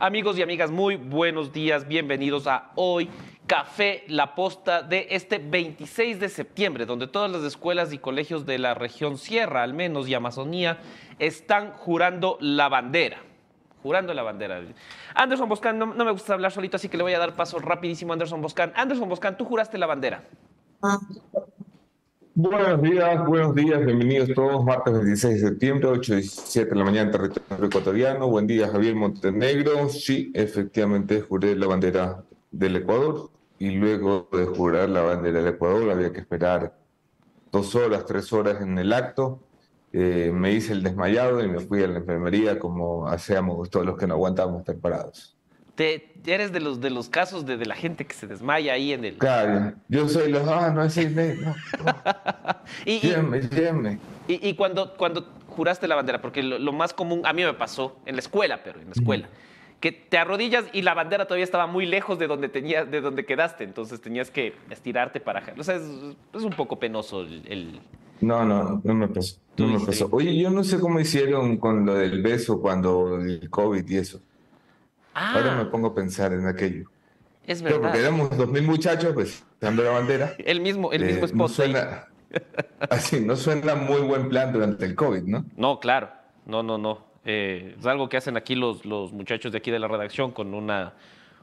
Amigos y amigas, muy buenos días, bienvenidos a Hoy Café La Posta de este 26 de septiembre, donde todas las escuelas y colegios de la región Sierra, al menos, y Amazonía, están jurando la bandera. Jurando la bandera. Anderson Boscan, no, me gusta hablar solito, así que le voy a dar paso rapidísimo a Anderson Boscan. Anderson Boscan, tú juraste la bandera. Buenos días, buenos días, bienvenidos todos. Martes 26 de septiembre, 8.17 de la mañana en territorio ecuatoriano. Buen día, Javier Montenegro. Sí, efectivamente juré la bandera del Ecuador y luego de jurar la bandera del Ecuador había que esperar dos horas, tres horas en el acto. Eh, me hice el desmayado y me fui a la enfermería como hacíamos todos los que no aguantábamos estar. Te, eres de los, de los casos de, de, la gente que se desmaya ahí en el... Claro, yo soy los... Ah, no, ese no, no. y, llévenme, llévenme. Y, y, cuando, cuando juraste la bandera, porque lo, lo, más común, a mí me pasó en la escuela, pero en la escuela, mm. que te arrodillas y la bandera todavía estaba muy lejos de donde, tenías, de donde quedaste, entonces tenías que estirarte para... O sea, es, es un poco penoso el... el... No, no, no me pasó. No me pasó. Oye, yo no sé cómo hicieron con lo del beso cuando el COVID y eso. Ah, Ahora me pongo a pensar en aquello. Es verdad. Pero porque éramos dos mil muchachos, pues, dando la bandera. El mismo, el mismo eh, spot. No suena, así, no suena muy buen plan durante el COVID, ¿no? No, claro. No, no, no. Eh, es algo que hacen aquí los, los muchachos de aquí de la redacción con una,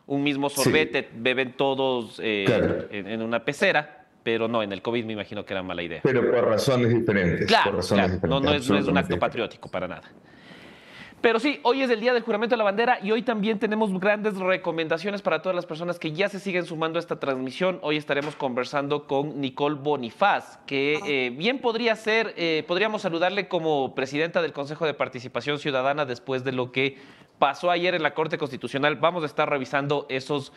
un mismo sorbete, sí. beben todos eh, claro. en, en, una pecera, pero no, en el COVID me imagino que era mala idea. Pero por razones diferentes. Claro, por razones claro. diferentes No, no, es, no es un acto patriótico para nada. Pero sí, hoy es el día del juramento de la bandera y hoy también tenemos grandes recomendaciones para todas las personas que ya se siguen sumando a esta transmisión. Hoy estaremos conversando con Nicole Bonifaz, que eh, bien podría ser, eh, podríamos saludarle como presidenta del Consejo de Participación Ciudadana después de lo que pasó ayer en la Corte Constitucional. Vamos a estar revisando esos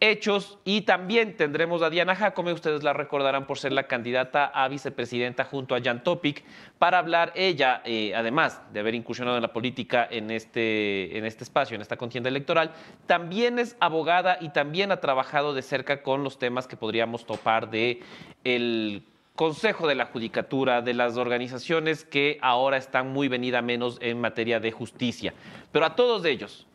hechos y también tendremos a Diana Jacome, ustedes la recordarán por ser la candidata a vicepresidenta junto a Jan Topic, para hablar ella, eh, además de haber incursionado en la política en este, en este espacio, en esta contienda electoral, también es abogada y también ha trabajado de cerca con los temas que podríamos topar de el Consejo de la Judicatura, de las organizaciones que ahora están muy venida menos en materia de justicia. Pero a todos ellos,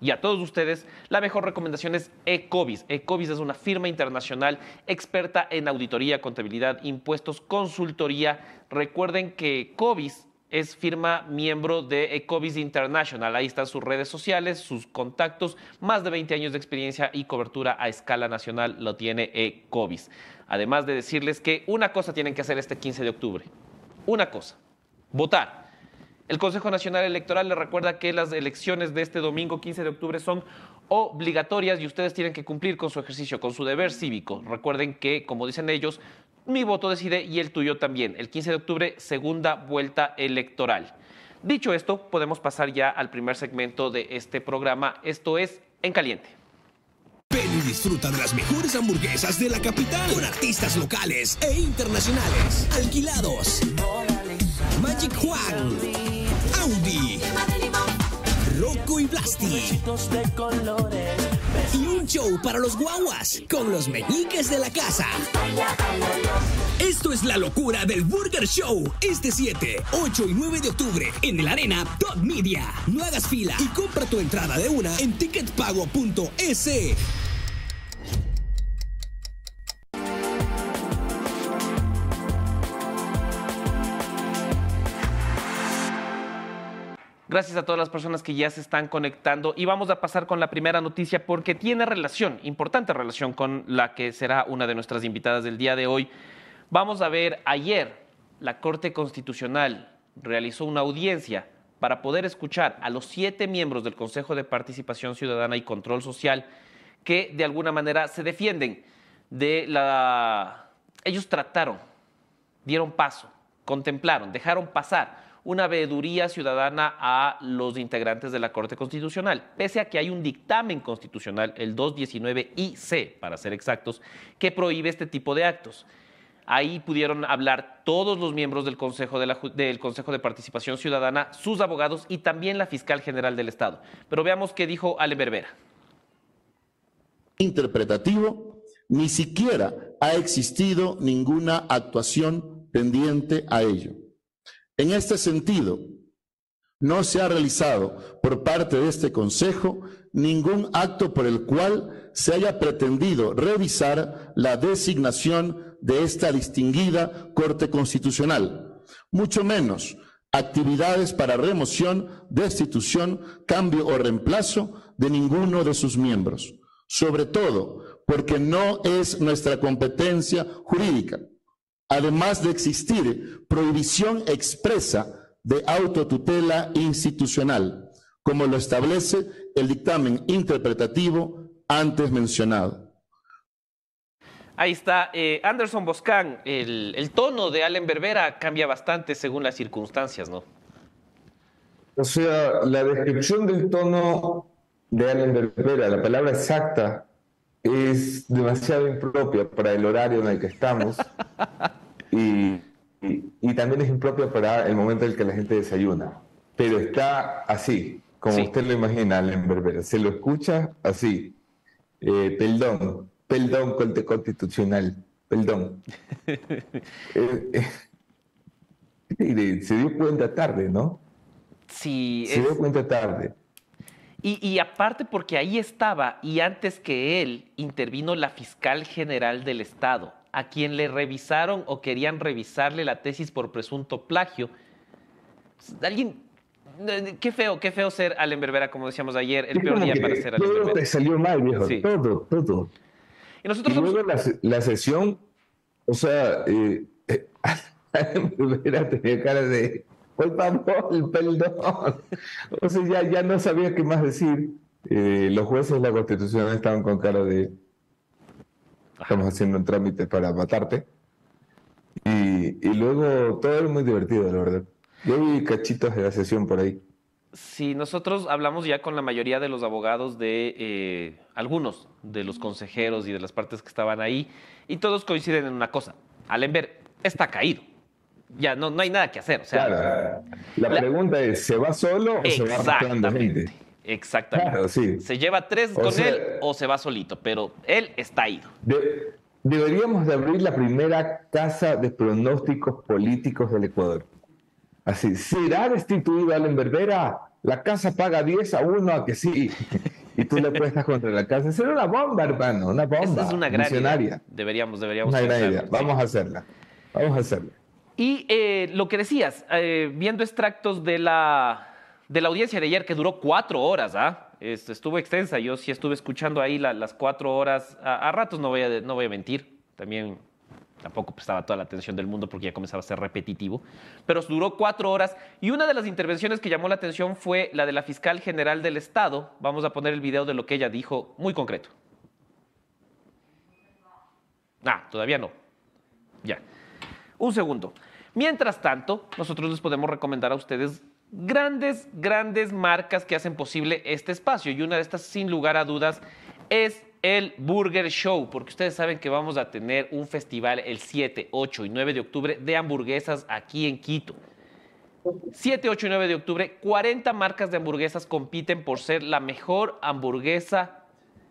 y a todos ustedes, la mejor recomendación es Ecovis. Ecovis es una firma internacional experta en auditoría, contabilidad, impuestos, consultoría. Recuerden que Ecovis es firma miembro de Ecovis International. Ahí están sus redes sociales, sus contactos, más de 20 años de experiencia y cobertura a escala nacional lo tiene Ecovis. Además de decirles que una cosa tienen que hacer este 15 de octubre. Una cosa, votar. El Consejo Nacional Electoral le recuerda que las elecciones de este domingo 15 de octubre son obligatorias y ustedes tienen que cumplir con su ejercicio, con su deber cívico. Recuerden que, como dicen ellos, mi voto decide y el tuyo también. El 15 de octubre, segunda vuelta electoral. Dicho esto, podemos pasar ya al primer segmento de este programa. Esto es En Caliente. Ven y disfruta de las mejores hamburguesas de la capital con artistas locales e internacionales. Alquilados. Magic Juan. Audi, Rocco y Blasti. Y un show para los guaguas con los meñiques de la casa. Esto es la locura del Burger Show. Este 7, 8 y 9 de octubre en el Arena Dot Media. No hagas fila y compra tu entrada de una en ticketpago.es. Gracias a todas las personas que ya se están conectando y vamos a pasar con la primera noticia porque tiene relación, importante relación con la que será una de nuestras invitadas del día de hoy. Vamos a ver, ayer la Corte Constitucional realizó una audiencia para poder escuchar a los siete miembros del Consejo de Participación Ciudadana y Control Social que de alguna manera se defienden de la... Ellos trataron, dieron paso, contemplaron, dejaron pasar una veeduría ciudadana a los integrantes de la Corte Constitucional, pese a que hay un dictamen constitucional, el 219IC, para ser exactos, que prohíbe este tipo de actos. Ahí pudieron hablar todos los miembros del Consejo de, la, del Consejo de Participación Ciudadana, sus abogados y también la fiscal general del Estado. Pero veamos qué dijo Ale Berbera. Interpretativo, ni siquiera ha existido ninguna actuación pendiente a ello. En este sentido, no se ha realizado por parte de este Consejo ningún acto por el cual se haya pretendido revisar la designación de esta distinguida Corte Constitucional, mucho menos actividades para remoción, destitución, cambio o reemplazo de ninguno de sus miembros, sobre todo porque no es nuestra competencia jurídica, además de existir prohibición expresa de autotutela institucional, como lo establece el dictamen interpretativo antes mencionado. Ahí está. Eh, Anderson Boscan, el, tono de Allen Berbera cambia bastante según las circunstancias, ¿no? O sea, la descripción del tono de Allen Berbera, la palabra exacta, es demasiado impropia para el horario en el que estamos y, también es impropia para el momento en el que la gente desayuna. Pero está así, como usted lo imagina, Allen Berbera. Se lo escucha así. Eh, perdón, Perdón, Corte Constitucional, perdón. Eh, eh, se dio cuenta tarde, ¿no? Sí. Se dio cuenta tarde. Y, y, aparte porque ahí estaba, y antes que él, intervino la fiscal general del Estado, a quien le revisaron o querían revisarle la tesis por presunto plagio. Alguien qué feo, qué feo ser Allen Berbera, como decíamos ayer, el peor día para ser Allen Berbera. Todo te salió mal, viejo, todo, todo. Y, nosotros luego la, sesión, o sea, eh, eh, tenía cara de, por favor, perdón. O sea, ya, ya no sabía qué más decir. Eh, los jueces de la Constitución estaban con cara de, estamos haciendo un trámite para matarte. Y, y luego todo era muy divertido, la verdad. Yo vi cachitos de la sesión por ahí. Sí, nosotros hablamos ya con la mayoría de los abogados de eh, algunos de los consejeros y de las partes que estaban ahí, y todos coinciden en una cosa. Alember está caído. Ya no, no hay nada que hacer. O sea, claro. La, pregunta es, ¿se va solo o se va arrastrando gente? Exactamente. sí. Se lleva tres con él o se va solito, pero él está ido. deberíamos de abrir la primera casa de pronósticos políticos del Ecuador. Así, ¿será destituido Allen Berbera? La casa paga 10 a 1 a que sí. Y tú le prestas contra la casa. Será una bomba, hermano, una bomba. Esa es una gran idea. Deberíamos, deberíamos. Una gran idea. Vamos a hacerla. Vamos a hacerla. Y eh, lo que decías, eh, viendo extractos de la, de la audiencia de ayer, que duró cuatro horas, ¿ah? estuvo extensa. Yo sí estuve escuchando ahí las cuatro horas. A, a ratos no voy a, no voy a mentir. También Tampoco prestaba toda la atención del mundo porque ya comenzaba a ser repetitivo. Pero duró cuatro horas y una de las intervenciones que llamó la atención fue la de la fiscal general del Estado. Vamos a poner el video de lo que ella dijo muy concreto. Ah, todavía no. Ya. Un segundo. Mientras tanto, nosotros les podemos recomendar a ustedes grandes, grandes marcas que hacen posible este espacio. Y una de estas, sin lugar a dudas, es el Burger Show, porque ustedes saben que vamos a tener un festival el 7, 8 y 9 de octubre de hamburguesas aquí en Quito. 7, 8 y 9 de octubre, 40 marcas de hamburguesas compiten por ser la mejor hamburguesa,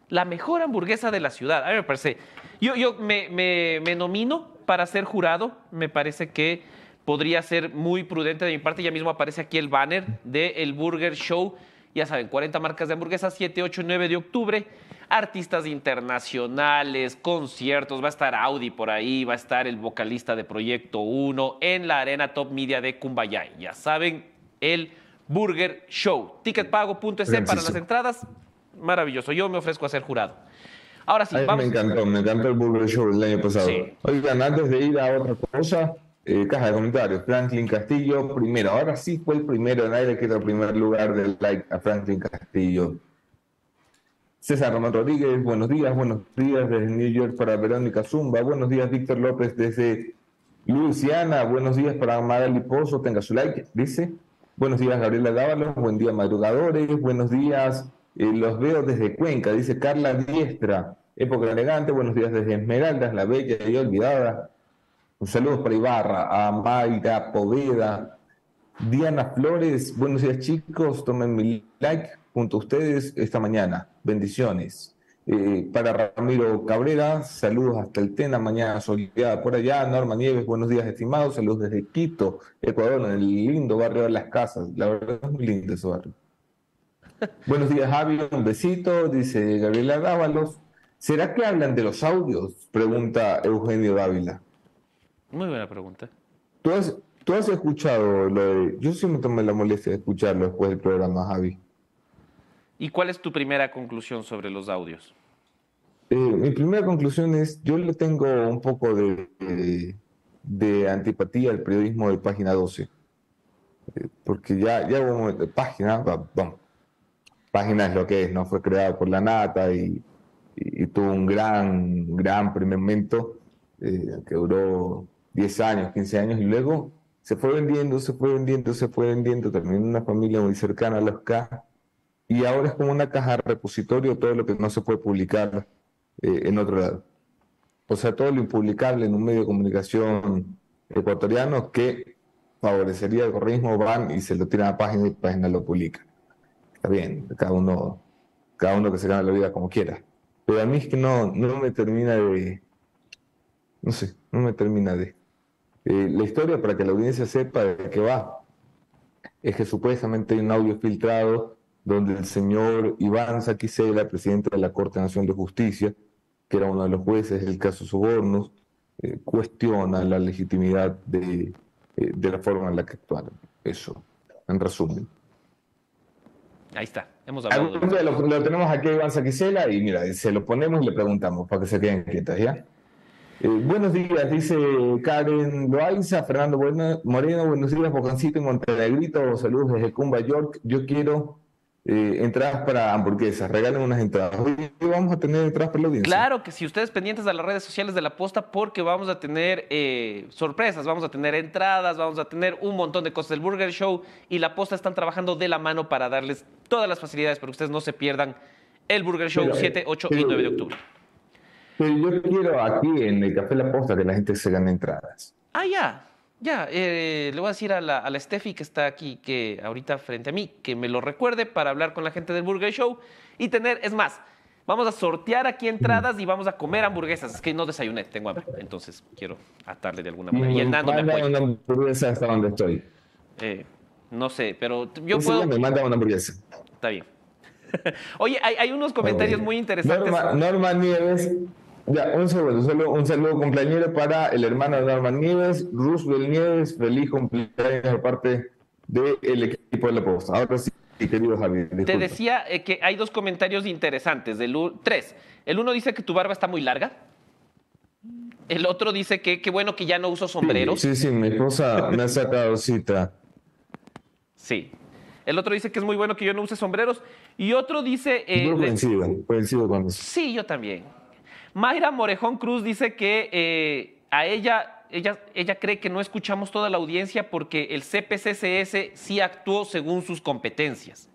la mejor hamburguesa de la ciudad. A mí me parece, yo, yo me, me nomino para ser jurado, me parece que podría ser muy prudente de mi parte, ya mismo aparece aquí el banner del Burger Show, ya saben, 40 marcas de hamburguesas, 7, 8 y 9 de octubre artistas internacionales, conciertos, va a estar Audi por ahí, va a estar el vocalista de Proyecto 1 en la Arena Top Media de Cumbayay. Ya saben, el Burger Show. Ticketpago.es para las entradas. Maravilloso. Yo me ofrezco a ser jurado. Ahora sí, vamos. Me encantó, me encantó el Burger Show el año pasado. Oigan, antes de ir a otra cosa, eh, caja de comentarios. Franklin Castillo, primero. Ahora sí fue el primero. Nadie le queda el primer lugar del like a Franklin Castillo. César Román Rodríguez, buenos días, buenos días desde New York para Verónica Zumba, buenos días Víctor López desde Luisiana, buenos días para Magali Pozo, tenga su like, dice. Buenos días Gabriela Dávalos, buen día madrugadores, buenos días, eh, los veo desde Cuenca, dice Carla Diestra, época elegante, buenos días desde Esmeraldas, la bella y olvidada. Un saludo para Ibarra, a Mayra Poveda, Diana Flores, buenos días chicos, tomen mi like junto a ustedes esta mañana. Bendiciones. Eh, para Ramiro Cabrera, saludos hasta el Tena, mañana soleada por allá. Norma Nieves, buenos días, estimados. Saludos desde Quito, Ecuador, en el lindo barrio de Las Casas. La verdad es muy lindo ese barrio. buenos días, Javi. Un besito, dice Gabriela Dávalos. ¿Será que hablan de los audios? Pregunta Eugenio Dávila. Muy buena pregunta. ¿Tú has, tú has escuchado lo de.? Yo sí me tomé la molestia de escucharlo después del programa, Javi. ¿Y cuál es tu primera conclusión sobre los audios? Eh, mi primera conclusión es, yo le tengo un poco de, de, antipatía al periodismo de Página 12, eh, porque ya, ya hubo un página, bueno, página es lo que es, ¿no? Fue creado por la Nata y, tuvo un gran, gran primer momento eh, que duró 10 años, 15 años y luego se fue vendiendo, se fue vendiendo, se fue vendiendo, en una familia muy cercana a los K y ahora es como una caja repositorio todo lo que no se puede publicar eh, en otro lado. O sea, todo lo impublicable en un medio de comunicación ecuatoriano que favorecería el correísmo van y se lo tiran a página y página lo publica. Está bien, cada uno, cada uno que se gane la vida como quiera. Pero a mí es que no, no me termina de, no sé, no me termina de. Eh, la historia, para que la audiencia sepa de qué va, es que supuestamente hay un audio filtrado donde el señor Iván Saquicela, presidente de la Corte Nacional de Justicia, que era uno de los jueces del caso Sobornos, eh, cuestiona la legitimidad de, eh, de, la forma en la que actuaron. Eso, en resumen. Ahí está, hemos hablado. Lo, tenemos aquí a Iván Saquicela y mira, se lo ponemos y le preguntamos para que se queden quietas, ¿ya? Eh, buenos días, dice Karen Loaiza, Fernando Moreno, buenos días, Bocancito en Montenegrito, saludos desde Cumba, York. Yo quiero eh, entradas para hamburguesas, regalen unas entradas. Hoy vamos a tener entradas para la audiencia. Claro que si ustedes pendientes de las redes sociales de la posta, porque vamos a tener eh, sorpresas, vamos a tener entradas, vamos a tener un montón de cosas del Burger Show y la posta están trabajando de la mano para darles todas las facilidades para que ustedes no se pierdan el Burger Show 7, 8 y 9 de octubre. Pero yo quiero aquí en el Café La Posta que la gente se gane entradas. Ah, ya. Ya, eh, le voy a decir a la, a Steffi que está aquí, que ahorita frente a mí, que me lo recuerde para hablar con la gente del Burger Show y tener, es más, vamos a sortear aquí entradas y vamos a comer hamburguesas. Es que no desayuné, tengo hambre, entonces quiero atarle de alguna manera. Y el Nando me apoya. una hamburguesa hasta donde estoy. Eh, no sé, pero yo puedo... me manda una hamburguesa. Está bien. Oye, hay, hay unos comentarios muy interesantes. Norma, Norma Nieves ya, un segundo, solo un saludo cumpleañero para el hermano de Norman Nieves, Roosevelt Nieves, feliz cumpleaños de parte del equipo de la posta. Ahora sí, querido Javier. Te decía eh, que hay dos comentarios interesantes, del tres. El uno dice que tu barba está muy larga. El otro dice que qué bueno que ya no uso sombreros. Sí, sí, mi esposa me ha sacado cita. Sí. El otro dice que es muy bueno que yo no use sombreros. Y otro dice... Eh, yo coincido, coincido con eso. Sí, yo también. Mayra Morejón Cruz dice que eh, a ella, ella, ella cree que no escuchamos toda la audiencia porque el CPCCS sí actuó según sus competencias.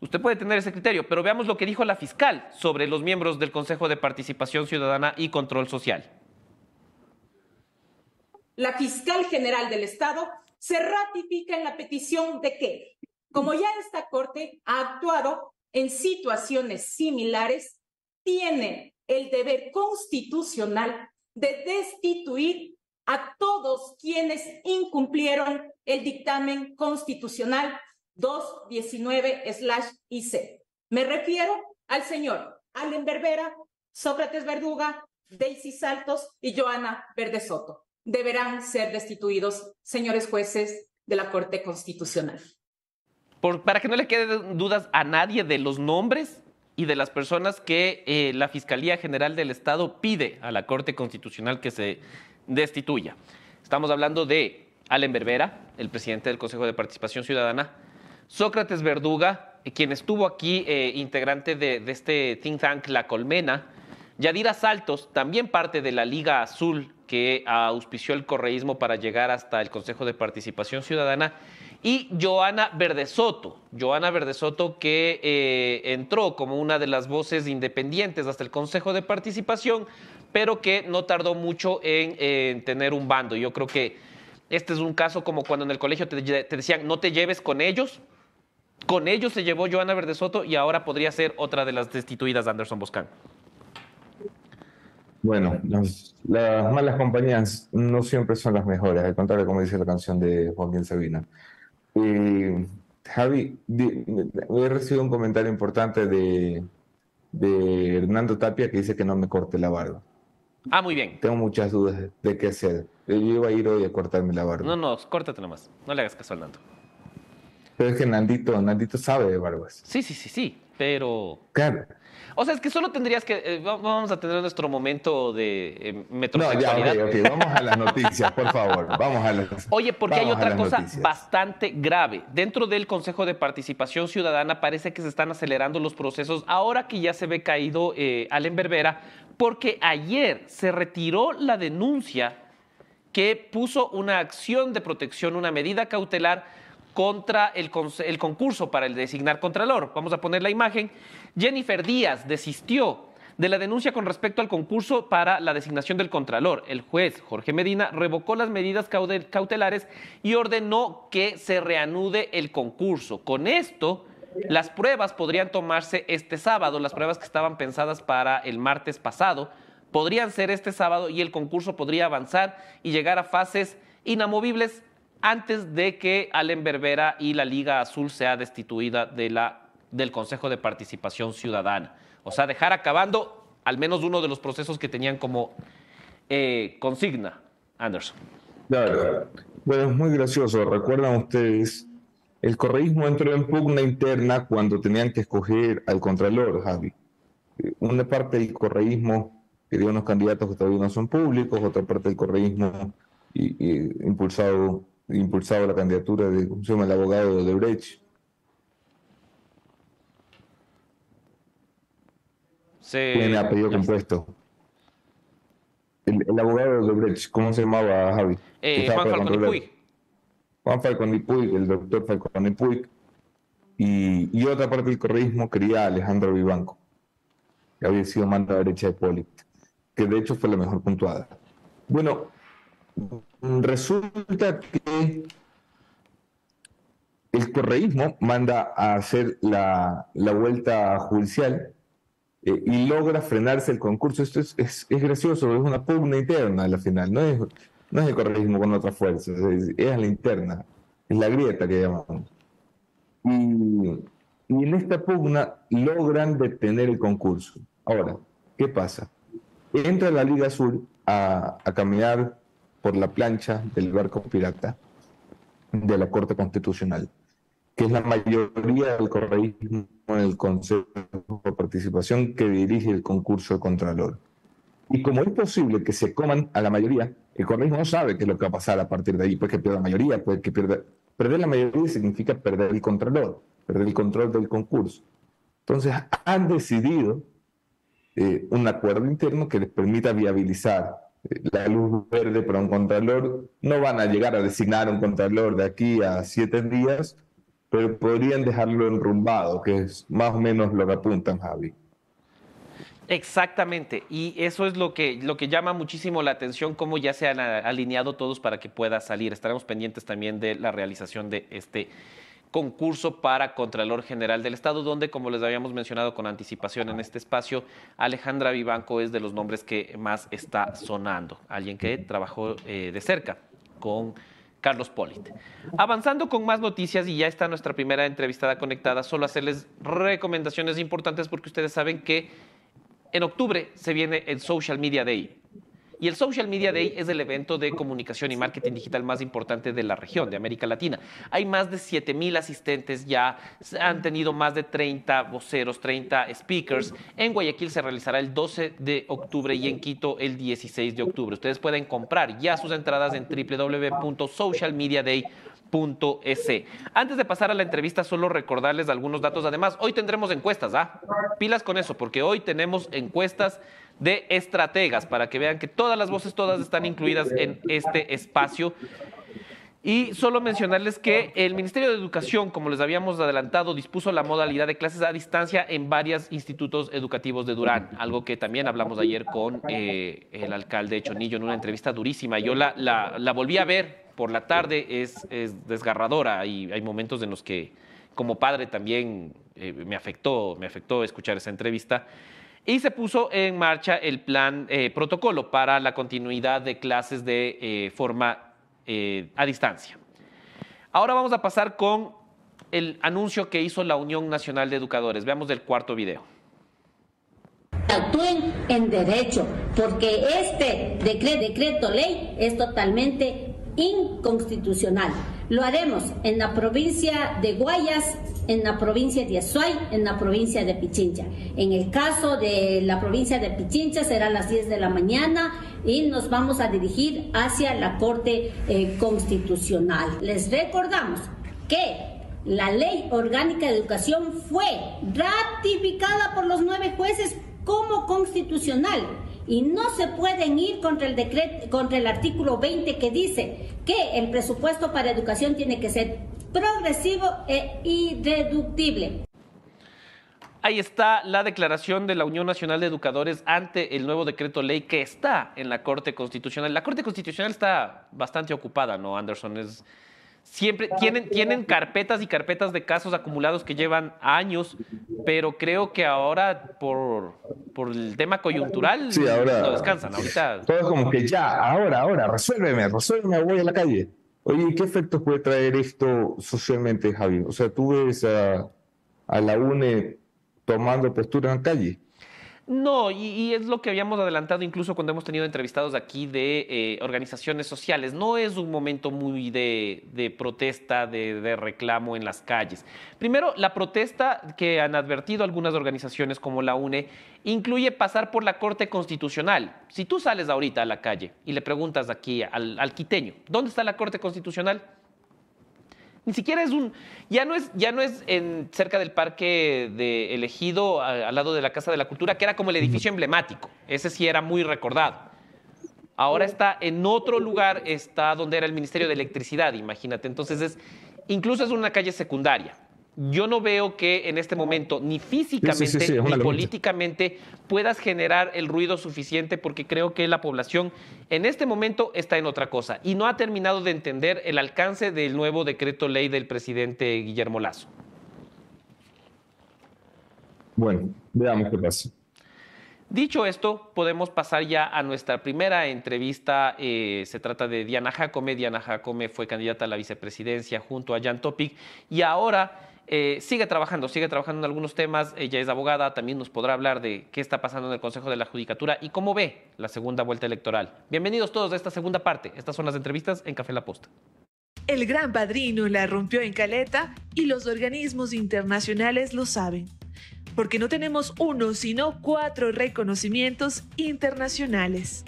Usted puede tener ese criterio, pero veamos lo que dijo la fiscal sobre los miembros del Consejo de Participación Ciudadana y Control Social. La fiscal general del Estado se ratifica en la petición de que, como ya esta Corte ha actuado en situaciones similares, tiene el deber constitucional de destituir a todos quienes incumplieron el dictamen constitucional 219-IC. Me refiero al señor Allen Berbera, Sócrates Verduga, Daisy Saltos y Joana Verde Soto. Deberán ser destituidos, señores jueces de la Corte Constitucional. para que no le queden dudas a nadie de los nombres, y de las personas que eh, la Fiscalía General del Estado pide a la Corte Constitucional que se destituya. Estamos hablando de Allen Berbera, el presidente del Consejo de Participación Ciudadana, Sócrates Verduga, eh, quien estuvo aquí eh, integrante de, de, este think tank La Colmena, Yadira Saltos, también parte de la Liga Azul que auspició el correísmo para llegar hasta el Consejo de Participación Ciudadana, y Joana Verdesoto. Joana Verdesoto que eh, entró como una de las voces independientes hasta el Consejo de Participación, pero que no tardó mucho en, tener un bando. Yo creo que este es un caso como cuando en el colegio te, decían no te lleves con ellos. Con ellos se llevó Joana Verde Soto y ahora podría ser otra de las destituidas de Anderson Boscan. Bueno, las malas compañías no siempre son las mejores, al contrario, como dice la canción de Joaquín Sabina. Eh, Javi, he recibido un comentario importante de, de Hernando Tapia que dice que no me corte la barba. Ah, muy bien. Tengo muchas dudas de qué hacer. Yo iba a ir hoy a cortarme la barba. No, no, córtate nomás. No le hagas caso al Nando. Pero es que Nandito, Nandito sabe de barbas. Sí, sí, sí, sí. Pero. Claro. O sea, es que solo tendrías que. Eh, vamos a tener nuestro momento de eh, No, ya, ok, ok. Vamos a las noticias, por favor. Vamos a las Oye, porque hay otra cosa bastante grave. Dentro del Consejo de Participación Ciudadana parece que se están acelerando los procesos ahora que ya se ve caído eh, Allen Berbera, porque ayer se retiró la denuncia que puso una acción de protección, una medida cautelar contra el, concurso para el designar contralor. Vamos a poner la imagen. Jennifer Díaz desistió de la denuncia con respecto al concurso para la designación del contralor. El juez Jorge Medina revocó las medidas cautelares y ordenó que se reanude el concurso. Con esto, las pruebas podrían tomarse este sábado, las pruebas que estaban pensadas para el martes pasado, podrían ser este sábado y el concurso podría avanzar y llegar a fases inamovibles antes de que Allen Berbera y la Liga Azul sea destituida de la, del Consejo de Participación Ciudadana. O sea, dejar acabando al menos uno de los procesos que tenían como eh, consigna, Anderson. Claro. Bueno, es muy gracioso. ¿Recuerdan ustedes? El correísmo entró en pugna interna cuando tenían que escoger al contralor, Javi. Una parte del correísmo quería unos candidatos que todavía no son públicos, otra parte del correísmo impulsado impulsado la candidatura de, ¿cómo se llama?, el abogado de Brecht. Tiene apellido compuesto. El, abogado de Brecht, ¿cómo se llamaba, Javi? Eh, Juan Falcón Puig. Juan Falcón Puig, el doctor Falcón Puig. Y, y otra parte del correísmo quería a Alejandro Vivanco, que había sido manda derecha de Polit, que de hecho fue la mejor puntuada. Bueno, Resulta que el correísmo manda a hacer la, vuelta judicial eh, y logra frenarse el concurso. Esto es, es, gracioso, es una pugna interna a la final, no es, no es el correísmo con otras fuerzas, es, la interna, es la grieta que llamamos. Y, en esta pugna logran detener el concurso. Ahora, ¿qué pasa? Entra la Liga Sur a, a caminar por la plancha del barco pirata de la Corte Constitucional, que es la mayoría del correísmo en el Consejo de Participación que dirige el concurso de Contralor. Y como es posible que se coman a la mayoría, el correísmo no sabe qué es lo que va a pasar a partir de ahí. Puede que pierda la mayoría, puede que pierda... Perder la mayoría significa perder el Contralor, perder el control del concurso. Entonces han decidido eh, un acuerdo interno que les permita viabilizar la luz verde para un contralor. No van a llegar a designar un contralor de aquí a siete días, pero podrían dejarlo enrumbado, que es más o menos lo que apuntan, Javi. Exactamente, y eso es lo que, lo que llama muchísimo la atención, cómo ya se han alineado todos para que pueda salir. Estaremos pendientes también de la realización de este concurso para Contralor General del Estado, donde, como les habíamos mencionado con anticipación en este espacio, Alejandra Vivanco es de los nombres que más está sonando, alguien que trabajó eh, de cerca con Carlos Polit. Avanzando con más noticias y ya está nuestra primera entrevistada conectada, solo hacerles recomendaciones importantes porque ustedes saben que en octubre se viene el Social Media Day. Y el Social Media Day es el evento de comunicación y marketing digital más importante de la región, de América Latina. Hay más de 7 mil asistentes ya, han tenido más de 30 voceros, 30 speakers. En Guayaquil se realizará el 12 de octubre y en Quito el 16 de octubre. Ustedes pueden comprar ya sus entradas en www.socialmediaday.es. Antes de pasar a la entrevista, solo recordarles algunos datos. Además, hoy tendremos encuestas, ¿ah? Pilas con eso, porque hoy tenemos encuestas de estrategas para que vean que todas las voces, todas están incluidas en este espacio. Y solo mencionarles que el Ministerio de Educación, como les habíamos adelantado, dispuso la modalidad de clases a distancia en varios institutos educativos de Durán, algo que también hablamos ayer con eh, el alcalde Chonillo en una entrevista durísima. Yo la, la, volví a ver por la tarde, es, es desgarradora y hay momentos en los que como padre también eh, me, afectó, me afectó escuchar esa entrevista. Y se puso en marcha el plan eh, protocolo para la continuidad de clases de eh, forma a distancia. Ahora vamos a pasar con el anuncio que hizo la Unión Nacional de Educadores. Veamos el cuarto video actúen en derecho, porque este decreto, decreto ley es totalmente inconstitucional. Lo haremos en la provincia de Guayas, en la provincia de Azuay, en la provincia de Pichincha. En el caso de la provincia de Pichincha será las 10 de la mañana y nos vamos a dirigir hacia la Corte eh, Constitucional. Les recordamos que la Ley Orgánica de Educación fue ratificada por los nueve jueces como constitucional y no se pueden ir contra el decreto, contra el artículo 20 que dice que el presupuesto para educación tiene que ser progresivo e irreductible. Ahí está la declaración de la Unión Nacional de Educadores ante el nuevo decreto ley que está en la Corte Constitucional. La Corte Constitucional está bastante ocupada, ¿no, Anderson? Es, Siempre tienen, tienen carpetas y carpetas de casos acumulados que llevan años, pero creo que ahora por, por el tema coyuntural no descansan. Ahorita... Todo es como que ya, ahora, ahora, resuélveme, resuélveme, voy a la calle. Oye, ¿qué efectos puede traer esto socialmente, Javi? O sea, tú ves a, a la UNE tomando postura en la calle. No, y, es lo que habíamos adelantado incluso cuando hemos tenido entrevistados aquí de eh, organizaciones sociales. No es un momento muy de, protesta, de, reclamo en las calles. Primero, la protesta que han advertido algunas organizaciones como la UNE incluye pasar por la Corte Constitucional. Si tú sales ahorita a la calle y le preguntas aquí al, al quiteño, ¿dónde está la Corte Constitucional? Ni siquiera es un. Ya no es, ya no es en, cerca del parque de elegido, al lado de la Casa de la Cultura, que era como el edificio emblemático. Ese sí era muy recordado. Ahora está en otro lugar, está donde era el Ministerio de Electricidad, imagínate. Entonces es, incluso es una calle secundaria yo no veo que en este momento, ni físicamente ni políticamente, puedas generar el ruido suficiente porque creo que la población en este momento está en otra cosa y no ha terminado de entender el alcance del nuevo decreto ley del presidente Guillermo Lazo. Bueno, veamos qué pasa. Dicho esto, podemos pasar ya a nuestra primera entrevista. Eh, se trata de Diana Jacome. Diana Jacome fue candidata a la vicepresidencia junto a Jan Topic y ahora eh, sigue trabajando, sigue trabajando en algunos temas. Ella es abogada, también nos podrá hablar de qué está pasando en el Consejo de la Judicatura y cómo ve la segunda vuelta electoral. Bienvenidos todos a esta segunda parte. Estas son las entrevistas en Café La Posta. El gran padrino la rompió en caleta y los organismos internacionales lo saben. Porque no tenemos uno, sino cuatro reconocimientos internacionales.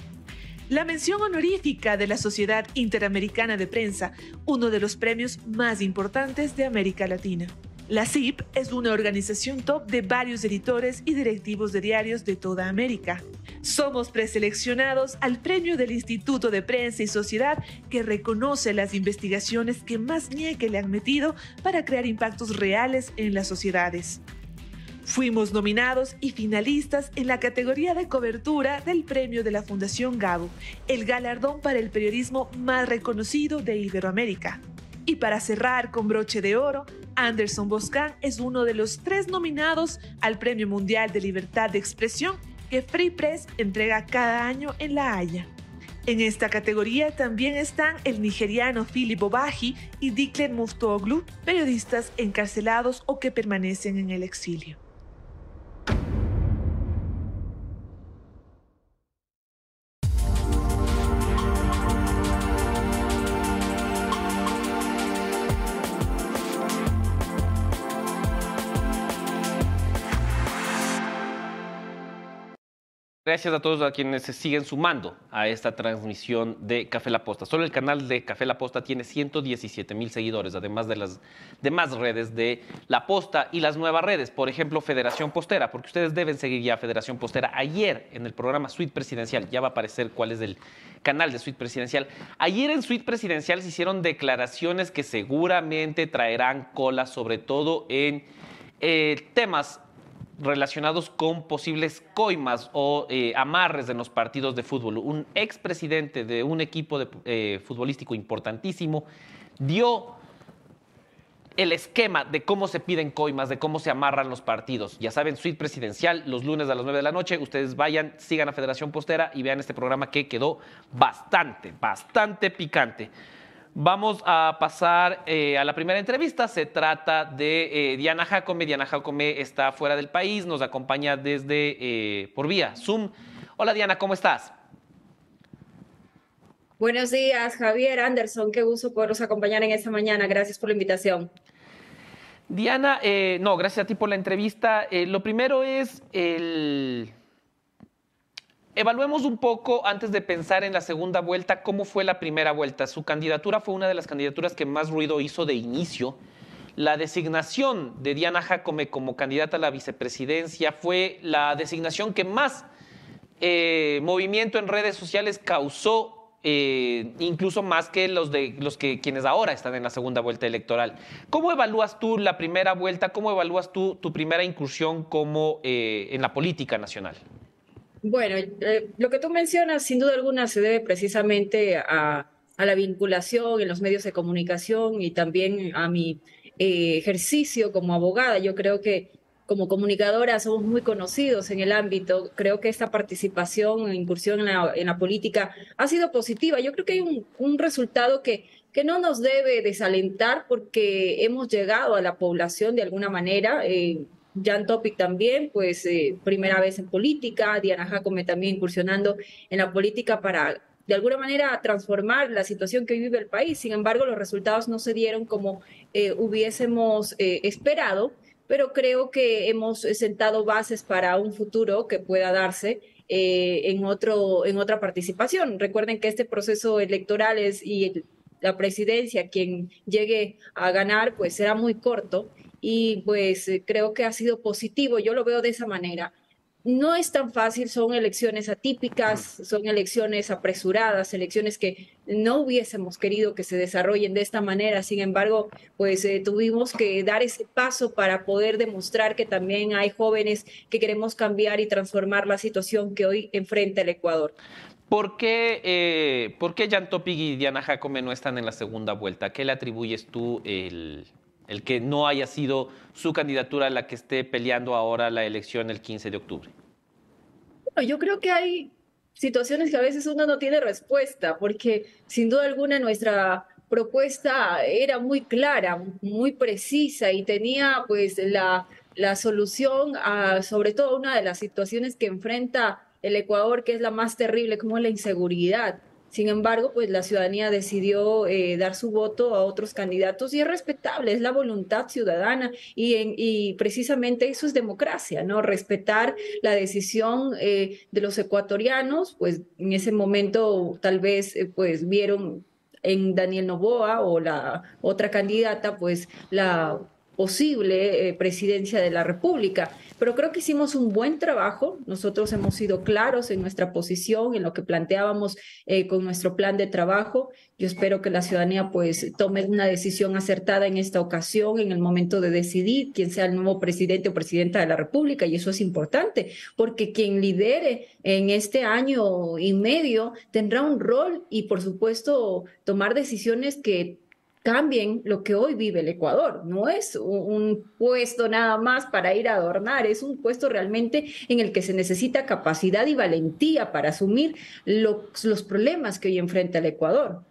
La mención honorífica de la Sociedad Interamericana de Prensa, uno de los premios más importantes de América Latina. La CIP es una organización top de varios editores y directivos de diarios de toda América. Somos preseleccionados al premio del Instituto de Prensa y Sociedad que reconoce las investigaciones que más nieque le han metido para crear impactos reales en las sociedades. Fuimos nominados y finalistas en la categoría de cobertura del premio de la Fundación Gabo, el galardón para el periodismo más reconocido de Iberoamérica. Y para cerrar con broche de oro, Anderson Boscan es uno de los tres nominados al Premio Mundial de Libertad de Expresión que Free Press entrega cada año en La Haya. En esta categoría también están el nigeriano Philip Obaji y Diklen Muftoglu, periodistas encarcelados o que permanecen en el exilio. Gracias a todos a quienes se siguen sumando a esta transmisión de Café La Posta. Solo el canal de Café La Posta tiene 117 mil seguidores, además de las demás redes de La Posta y las nuevas redes, por ejemplo, Federación Postera, porque ustedes deben seguir ya Federación Postera. Ayer en el programa Suite Presidencial, ya va a aparecer cuál es el canal de Suite Presidencial. Ayer en Suite Presidencial se hicieron declaraciones que seguramente traerán cola, sobre todo en eh, temas relacionados con posibles coimas o eh, amarres en los partidos de fútbol. Un expresidente de un equipo de, eh, futbolístico importantísimo dio el esquema de cómo se piden coimas, de cómo se amarran los partidos. Ya saben, suite presidencial, los lunes a las 9 de la noche. Ustedes vayan, sigan a Federación Postera y vean este programa que quedó bastante, bastante picante. Vamos a pasar eh, a la primera entrevista. Se trata de eh, Diana Jacome. Diana Jacome está fuera del país, nos acompaña desde eh, por vía Zoom. Hola Diana, ¿cómo estás? Buenos días, Javier Anderson. Qué gusto poderlos acompañar en esta mañana. Gracias por la invitación. Diana, no, gracias a ti por la entrevista. lo primero es el Evaluemos un poco, antes de pensar en la segunda vuelta, cómo fue la primera vuelta. Su candidatura fue una de las candidaturas que más ruido hizo de inicio. La designación de Diana Jacome como candidata a la vicepresidencia fue la designación que más eh, movimiento en redes sociales causó, eh, incluso más que los de los que quienes ahora están en la segunda vuelta electoral. ¿Cómo evalúas tú la primera vuelta? ¿Cómo evalúas tú tu primera incursión como eh, en la política nacional? Bueno, eh, lo que tú mencionas, sin duda alguna, se debe precisamente a, la vinculación en los medios de comunicación y también a mi eh, ejercicio como abogada. Yo creo que como comunicadora somos muy conocidos en el ámbito. Creo que esta participación, incursión en la, política ha sido positiva. Yo creo que hay un, resultado que, que no nos debe desalentar porque hemos llegado a la población de alguna manera. Eh, Jan Topic también, pues eh, primera vez en política, Diana Jacome también incursionando en la política para de alguna manera transformar la situación que vive el país. Sin embargo, los resultados no se dieron como eh, hubiésemos eh, esperado, pero creo que hemos sentado bases para un futuro que pueda darse en, otro, en otra participación. Recuerden que este proceso electoral es y la presidencia, quien llegue a ganar, pues será muy corto y pues eh, creo que ha sido positivo, yo lo veo de esa manera. No es tan fácil, son elecciones atípicas, son elecciones apresuradas, elecciones que no hubiésemos querido que se desarrollen de esta manera. Sin embargo, pues eh, tuvimos que dar ese paso para poder demostrar que también hay jóvenes que queremos cambiar y transformar la situación que hoy enfrenta el Ecuador. ¿Por qué, eh, ¿por qué Jan Topig y Diana Jacome no están en la segunda vuelta? ¿Qué le atribuyes tú el, el que no haya sido su candidatura la que esté peleando ahora la elección el 15 de octubre? yo creo que hay situaciones que a veces uno no tiene respuesta, porque sin duda alguna nuestra propuesta era muy clara, muy precisa y tenía pues la, la solución a sobre todo una de las situaciones que enfrenta el Ecuador, que es la más terrible, como la inseguridad. Sin embargo, pues la ciudadanía decidió eh, dar su voto a otros candidatos y es respetable, es la voluntad ciudadana y, y precisamente eso es democracia, ¿no? Respetar la decisión eh, de los ecuatorianos, pues en ese momento tal vez eh, pues vieron en Daniel Novoa o la otra candidata, pues la posible presidencia de la República pero creo que hicimos un buen trabajo. Nosotros hemos sido claros en nuestra posición, en lo que planteábamos eh, con nuestro plan de trabajo. Yo espero que la ciudadanía pues tome una decisión acertada en esta ocasión, en el momento de decidir quién sea el nuevo presidente o presidenta de la República. Y eso es importante, porque quien lidere en este año y medio tendrá un rol y, por supuesto, tomar decisiones que cambien lo que hoy vive el Ecuador. No es un puesto nada más para ir a adornar, es un puesto realmente en el que se necesita capacidad y valentía para asumir los problemas que hoy enfrenta el Ecuador.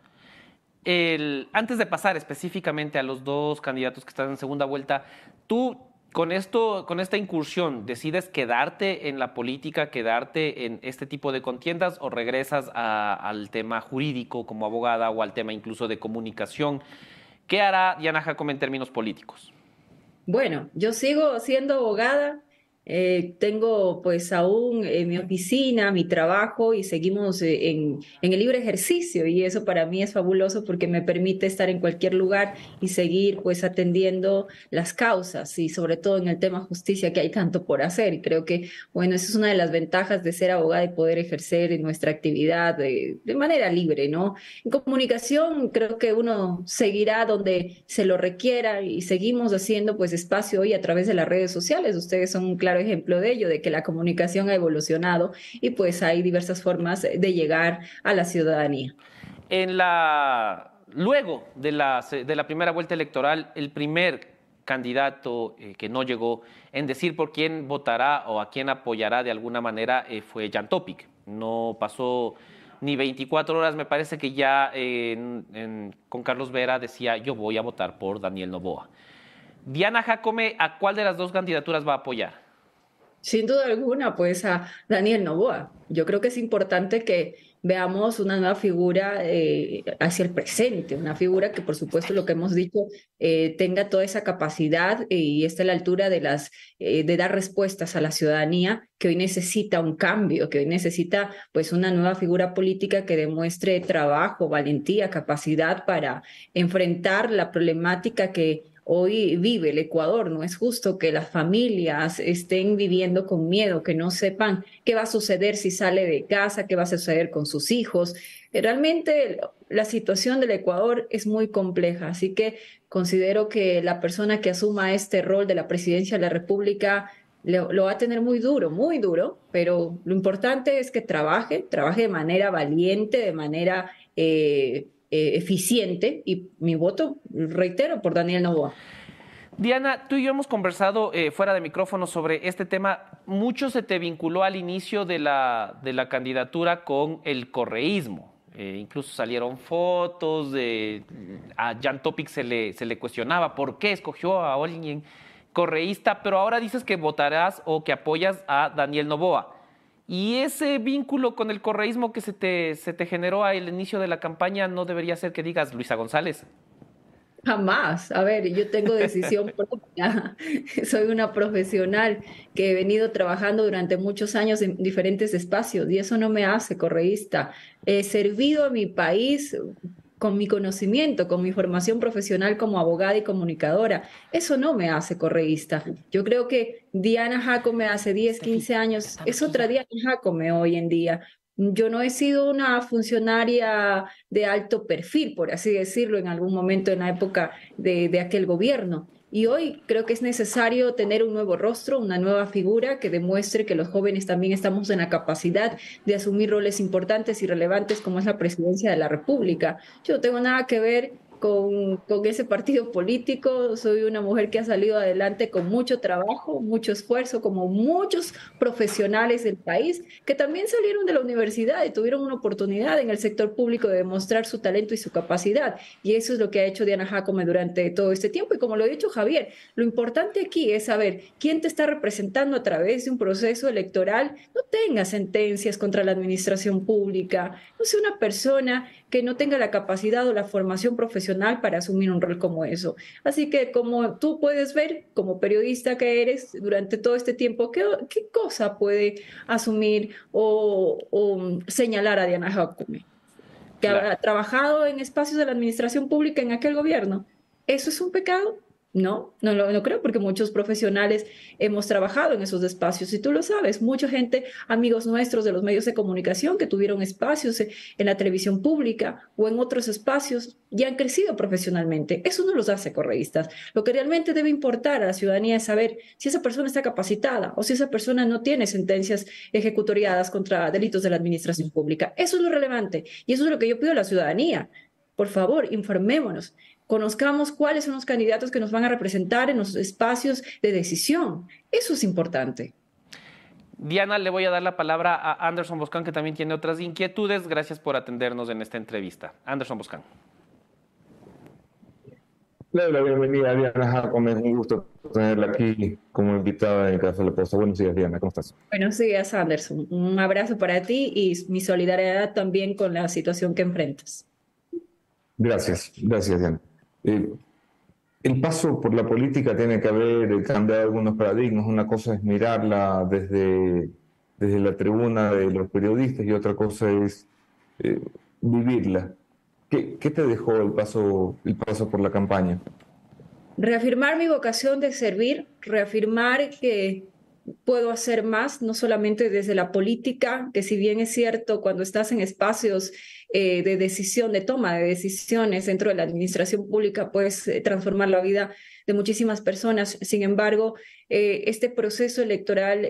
antes de pasar específicamente a los dos candidatos que están en segunda vuelta, tú con esto, con esta incursión, ¿decides quedarte en la política, quedarte en este tipo de contiendas o regresas al tema jurídico como abogada o al tema incluso de comunicación? ¿Qué hará Diana Jacome en términos políticos? Bueno, yo sigo siendo abogada, eh, tengo pues aún mi oficina, mi trabajo y seguimos eh, en, en, el libre ejercicio y eso para mí es fabuloso porque me permite estar en cualquier lugar y seguir pues atendiendo las causas y sobre todo en el tema justicia que hay tanto por hacer y creo que bueno, esa es una de las ventajas de ser abogada y poder ejercer nuestra actividad de, de manera libre, ¿no? En comunicación creo que uno seguirá donde se lo requiera y seguimos haciendo pues espacio hoy a través de las redes sociales, ustedes son un claro ejemplo de ello, de que la comunicación ha evolucionado y pues hay diversas formas de llegar a la ciudadanía. En la luego de la, de la primera vuelta electoral, el primer candidato eh, que no llegó en decir por quién votará o a quién apoyará de alguna manera eh, fue Jan Topic. No pasó ni 24 horas, me parece que ya con Carlos Vera decía yo voy a votar por Daniel Novoa. Diana Jacome, ¿a cuál de las dos candidaturas va a apoyar? Sin duda alguna, pues a Daniel Novoa. Yo creo que es importante que veamos una nueva figura eh, hacia el presente, una figura que por supuesto lo que hemos dicho eh, tenga toda esa capacidad y esté a la altura de las eh, de dar respuestas a la ciudadanía que hoy necesita un cambio, que hoy necesita pues una nueva figura política que demuestre trabajo, valentía, capacidad para enfrentar la problemática que hoy vive el Ecuador. No es justo que las familias estén viviendo con miedo, que no sepan qué va a suceder si sale de casa, qué va a suceder con sus hijos. Realmente la situación del Ecuador es muy compleja, así que considero que la persona que asuma este rol de la presidencia de la República lo, va a tener muy duro, muy duro, pero lo importante es que trabaje, trabaje de manera valiente, de manera... Eh, eh, eficiente y mi voto, reitero, por Daniel Novoa. Diana, tú y yo hemos conversado eh, fuera de micrófono sobre este tema. Mucho se te vinculó al inicio de la, de la candidatura con el correísmo. Eh, incluso salieron fotos de a Jan Topic se le, se le cuestionaba por qué escogió a alguien correísta, pero ahora dices que votarás o que apoyas a Daniel Novoa. Y ese vínculo con el correísmo que se te, se te generó al inicio de la campaña no debería ser que digas Luisa González. Jamás. A ver, yo tengo decisión propia. Soy una profesional que he venido trabajando durante muchos años en diferentes espacios y eso no me hace correísta. He servido a mi país con mi conocimiento, con mi formación profesional como abogada y comunicadora. Eso no me hace correísta. Yo creo que Diana Jacome hace 10, 15 años es otra Diana Jacome hoy en día. Yo no he sido una funcionaria de alto perfil, por así decirlo, en algún momento en la época de, de aquel gobierno. Y hoy creo que es necesario tener un nuevo rostro, una nueva figura que demuestre que los jóvenes también estamos en la capacidad de asumir roles importantes y relevantes como es la presidencia de la República. Yo no tengo nada que ver con, ese partido político. Soy una mujer que ha salido adelante con mucho trabajo, mucho esfuerzo, como muchos profesionales del país que también salieron de la universidad y tuvieron una oportunidad en el sector público de demostrar su talento y su capacidad. Y eso es lo que ha hecho Diana Jacome durante todo este tiempo. Y como lo ha dicho Javier, lo importante aquí es saber quién te está representando a través de un proceso electoral. No tenga sentencias contra la administración pública, no sea una persona que no tenga la capacidad o la formación profesional para asumir un rol como eso. Así que como tú puedes ver, como periodista que eres durante todo este tiempo, ¿qué, qué cosa puede asumir o, señalar a Diana Jacome? Que ha trabajado en espacios de la administración pública en aquel gobierno. ¿Eso es un pecado? No, no lo no creo porque muchos profesionales hemos trabajado en esos espacios y tú lo sabes, mucha gente, amigos nuestros de los medios de comunicación que tuvieron espacios en la televisión pública o en otros espacios y han crecido profesionalmente. Eso no los hace correístas. Lo que realmente debe importar a la ciudadanía es saber si esa persona está capacitada o si esa persona no tiene sentencias ejecutoriadas contra delitos de la administración pública. Eso es lo relevante y eso es lo que yo pido a la ciudadanía. Por favor, informémonos conozcamos cuáles son los candidatos que nos van a representar en los espacios de decisión. Eso es importante. Diana, le voy a dar la palabra a Anderson Boscan, que también tiene otras inquietudes. Gracias por atendernos en esta entrevista. Anderson Boscan. Le la bienvenida a Diana Jacome. Un gusto tenerla aquí como invitada en Café La Posta. Buenos días, Diana. ¿Cómo estás? Buenos días, Anderson. Un abrazo para ti y mi solidaridad también con la situación que enfrentas. Gracias. Gracias, Diana. Eh, el paso por la política tiene que haber cambiado algunos paradigmas. Una cosa es mirarla desde, desde la tribuna de los periodistas y otra cosa es eh, vivirla. ¿Qué, ¿Qué, te dejó el paso, el paso por la campaña? Reafirmar mi vocación de servir, reafirmar que puedo hacer más, no solamente desde la política, que si bien es cierto, cuando estás en espacios eh, de decisión, de toma de decisiones dentro de la administración pública, puedes eh, transformar la vida de muchísimas personas. Sin embargo, eh, este proceso electoral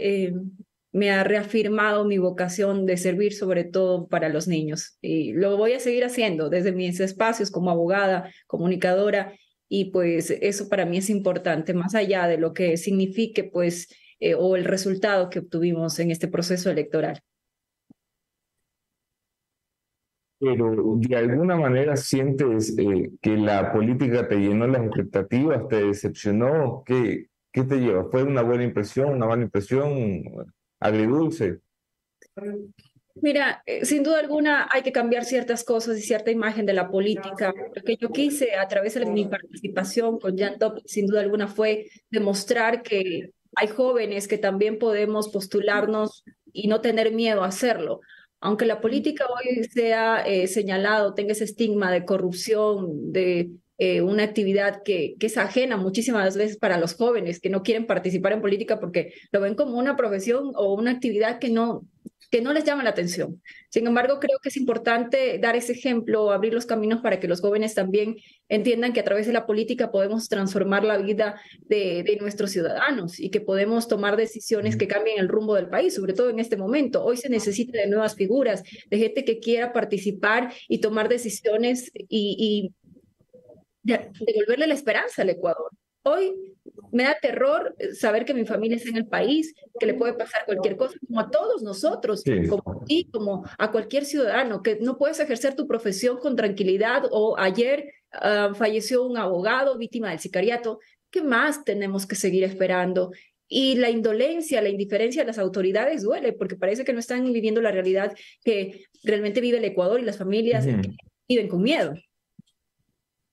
me ha reafirmado mi vocación de servir sobre todo para los niños. Y lo voy a seguir haciendo desde mis espacios como abogada, comunicadora, y pues eso para mí es importante, más allá de lo que signifique pues eh, o el resultado que obtuvimos en este proceso electoral. Pero de alguna manera sientes eh, que la política te llenó las expectativas, te decepcionó, ¿qué, qué te lleva? ¿Fue una buena impresión, una mala impresión? agridulce. Mira, eh, sin duda alguna hay que cambiar ciertas cosas y cierta imagen de la política. Lo que yo quise a través de mi participación con Jan Top, sin duda alguna, fue demostrar que hay jóvenes que también podemos postularnos y no tener miedo a hacerlo. Aunque la política hoy sea eh, señalado, tenga ese estigma de corrupción, de eh, una actividad que, que, es ajena muchísimas veces para los jóvenes que no quieren participar en política porque lo ven como una profesión o una actividad que no, que no les llama la atención. Sin embargo, creo que es importante dar ese ejemplo, abrir los caminos para que los jóvenes también entiendan que a través de la política podemos transformar la vida de, de nuestros ciudadanos y que podemos tomar decisiones que cambien el rumbo del país, sobre todo en este momento. Hoy se necesita de nuevas figuras, de gente que quiera participar y tomar decisiones y, y devolverle la esperanza al Ecuador. Hoy me da terror saber que mi familia está en el país, que le puede pasar cualquier cosa, como a todos nosotros, como a ti, como a cualquier ciudadano, que no puedes ejercer tu profesión con tranquilidad o ayer ah, falleció un abogado víctima del sicariato. ¿Qué más tenemos que seguir esperando? Y la indolencia, la indiferencia de las autoridades duele, porque parece que no están viviendo la realidad que realmente vive el Ecuador y las familias viven con miedo.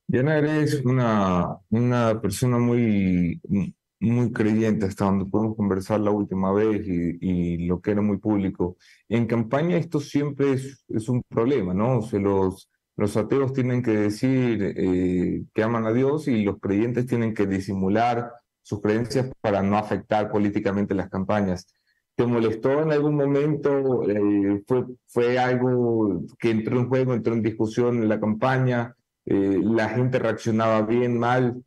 Diana, eres una, una persona muy, muy creyente hasta donde podemos conversar la última vez y, lo que era muy público. En campaña esto siempre es, es un problema, ¿no? O sea, los, los ateos tienen que decir eh, que aman a Dios y los creyentes tienen que disimular sus creencias para no afectar políticamente las campañas. ¿Te molestó en algún momento? Eh, fue, ¿Fue algo que entró en juego, entró en discusión en la campaña? Eh, la gente reaccionaba bien, mal.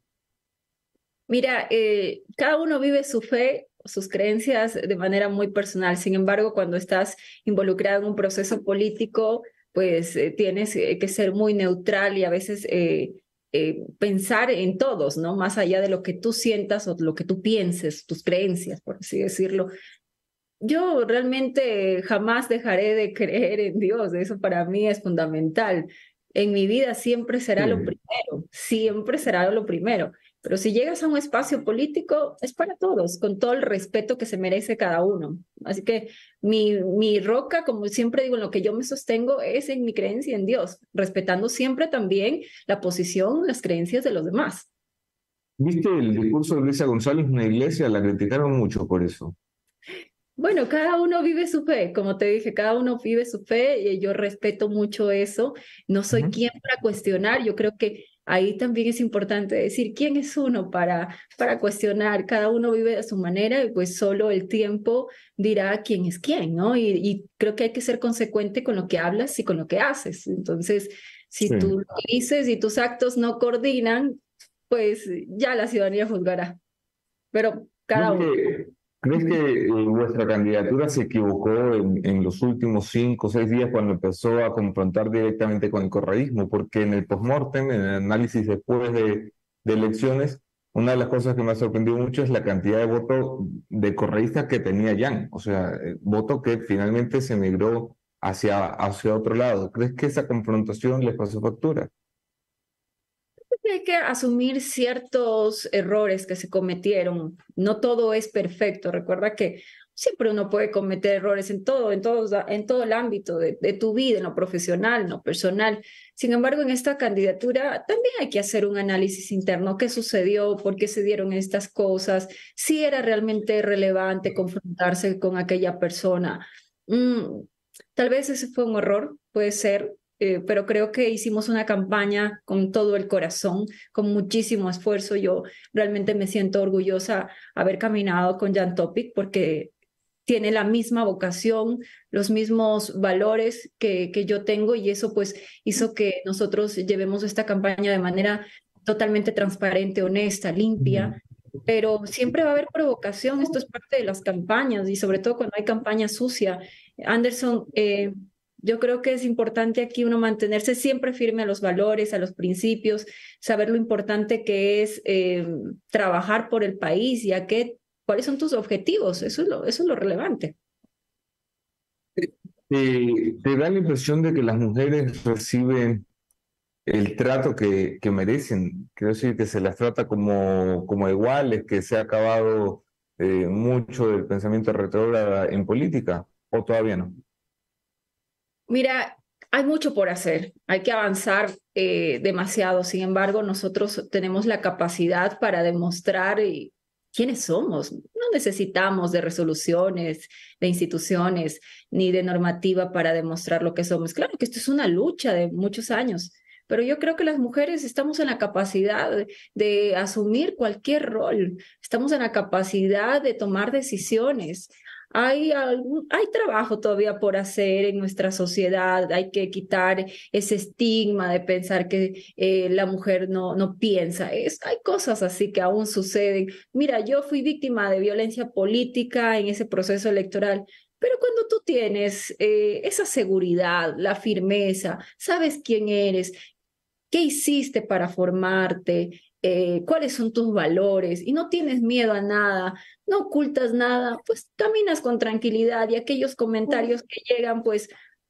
Mira, eh, cada uno vive su fe, sus creencias de manera muy personal. Sin embargo, cuando estás involucrado en un proceso político, pues eh, tienes que ser muy neutral y a veces pensar en todos, ¿no? Más allá de lo que tú sientas o lo que tú pienses, tus creencias, por así decirlo. Yo realmente jamás dejaré de creer en Dios, eso para mí es fundamental en mi vida siempre será lo primero, siempre será lo primero. Pero si llegas a un espacio político, es para todos, con todo el respeto que se merece cada uno. Así que mi, mi roca, como siempre digo, en lo que yo me sostengo es en mi creencia en Dios, respetando siempre también la posición, las creencias de los demás. ¿Viste el discurso de Luisa González en una iglesia? La criticaron mucho por eso. Bueno, cada uno vive su fe, como te dije, cada uno vive su fe y yo respeto mucho eso. No soy quien para cuestionar, yo creo que ahí también es importante decir quién es uno para, para cuestionar. Cada uno vive a su manera y pues solo el tiempo dirá quién es quién, ¿no? Y, creo que hay que ser consecuente con lo que hablas y con lo que haces. Entonces, si tú dices y tus actos no coordinan, pues ya la ciudadanía juzgará. Pero cada uno. ¿Crees que eh, vuestra candidatura se equivocó en, los últimos cinco o seis días cuando empezó a confrontar directamente con el correísmo? Porque en el postmortem, en el análisis después de, elecciones, una de las cosas que me ha sorprendido mucho es la cantidad de votos de correístas que tenía Jan. O sea, eh, voto que finalmente se migró hacia, hacia otro lado. ¿Crees que esa confrontación les pasó factura? Hay que asumir ciertos errores que se cometieron. No todo es perfecto. Recuerda que siempre uno puede cometer errores en todo, en todo, en todo el ámbito de, tu vida, en lo profesional, en lo personal. Sin embargo, en esta candidatura también hay que hacer un análisis interno. ¿Qué sucedió? ¿Por qué se dieron estas cosas? Si era realmente relevante confrontarse con aquella persona. Mm, tal vez ese fue un error, puede ser, eh, pero creo que hicimos una campaña con todo el corazón, con muchísimo esfuerzo. Yo realmente me siento orgullosa haber caminado con Jan Topic porque tiene la misma vocación, los mismos valores que, que yo tengo y eso pues hizo que nosotros llevemos esta campaña de manera totalmente transparente, honesta, limpia pero siempre va a haber provocación, esto es parte de las campañas y sobre todo cuando hay campaña sucia. Anderson, eh, yo creo que es importante aquí uno mantenerse siempre firme a los valores, a los principios, saber lo importante que es eh, trabajar por el país y a qué, cuáles son tus objetivos, eso es lo, eso es lo relevante. ¿Te da la impresión de que las mujeres reciben el trato que, que merecen? Quiero decir, que se las trata como, como iguales, que se ha acabado eh, mucho del pensamiento retrógrado en política, o todavía no? Mira, hay mucho por hacer, hay que avanzar eh, demasiado. Sin embargo, nosotros tenemos la capacidad para demostrar eh, quiénes somos. No necesitamos de resoluciones, de instituciones, ni de normativa para demostrar lo que somos. Claro que esto es una lucha de muchos años, pero yo creo que las mujeres estamos en la capacidad de, de asumir cualquier rol, estamos en la capacidad de tomar decisiones. Hay, hay trabajo todavía por hacer en nuestra sociedad, hay que quitar ese estigma de pensar que eh, la mujer no, no piensa. Es, hay cosas así que aún suceden. Mira, yo fui víctima de violencia política en ese proceso electoral. Pero cuando tú tienes eh, esa seguridad, la firmeza, sabes quién eres, qué hiciste para formarte, eh, cuáles son tus valores y no tienes miedo a nada, no ocultas nada, pues caminas con tranquilidad y aquellos comentarios que llegan, pues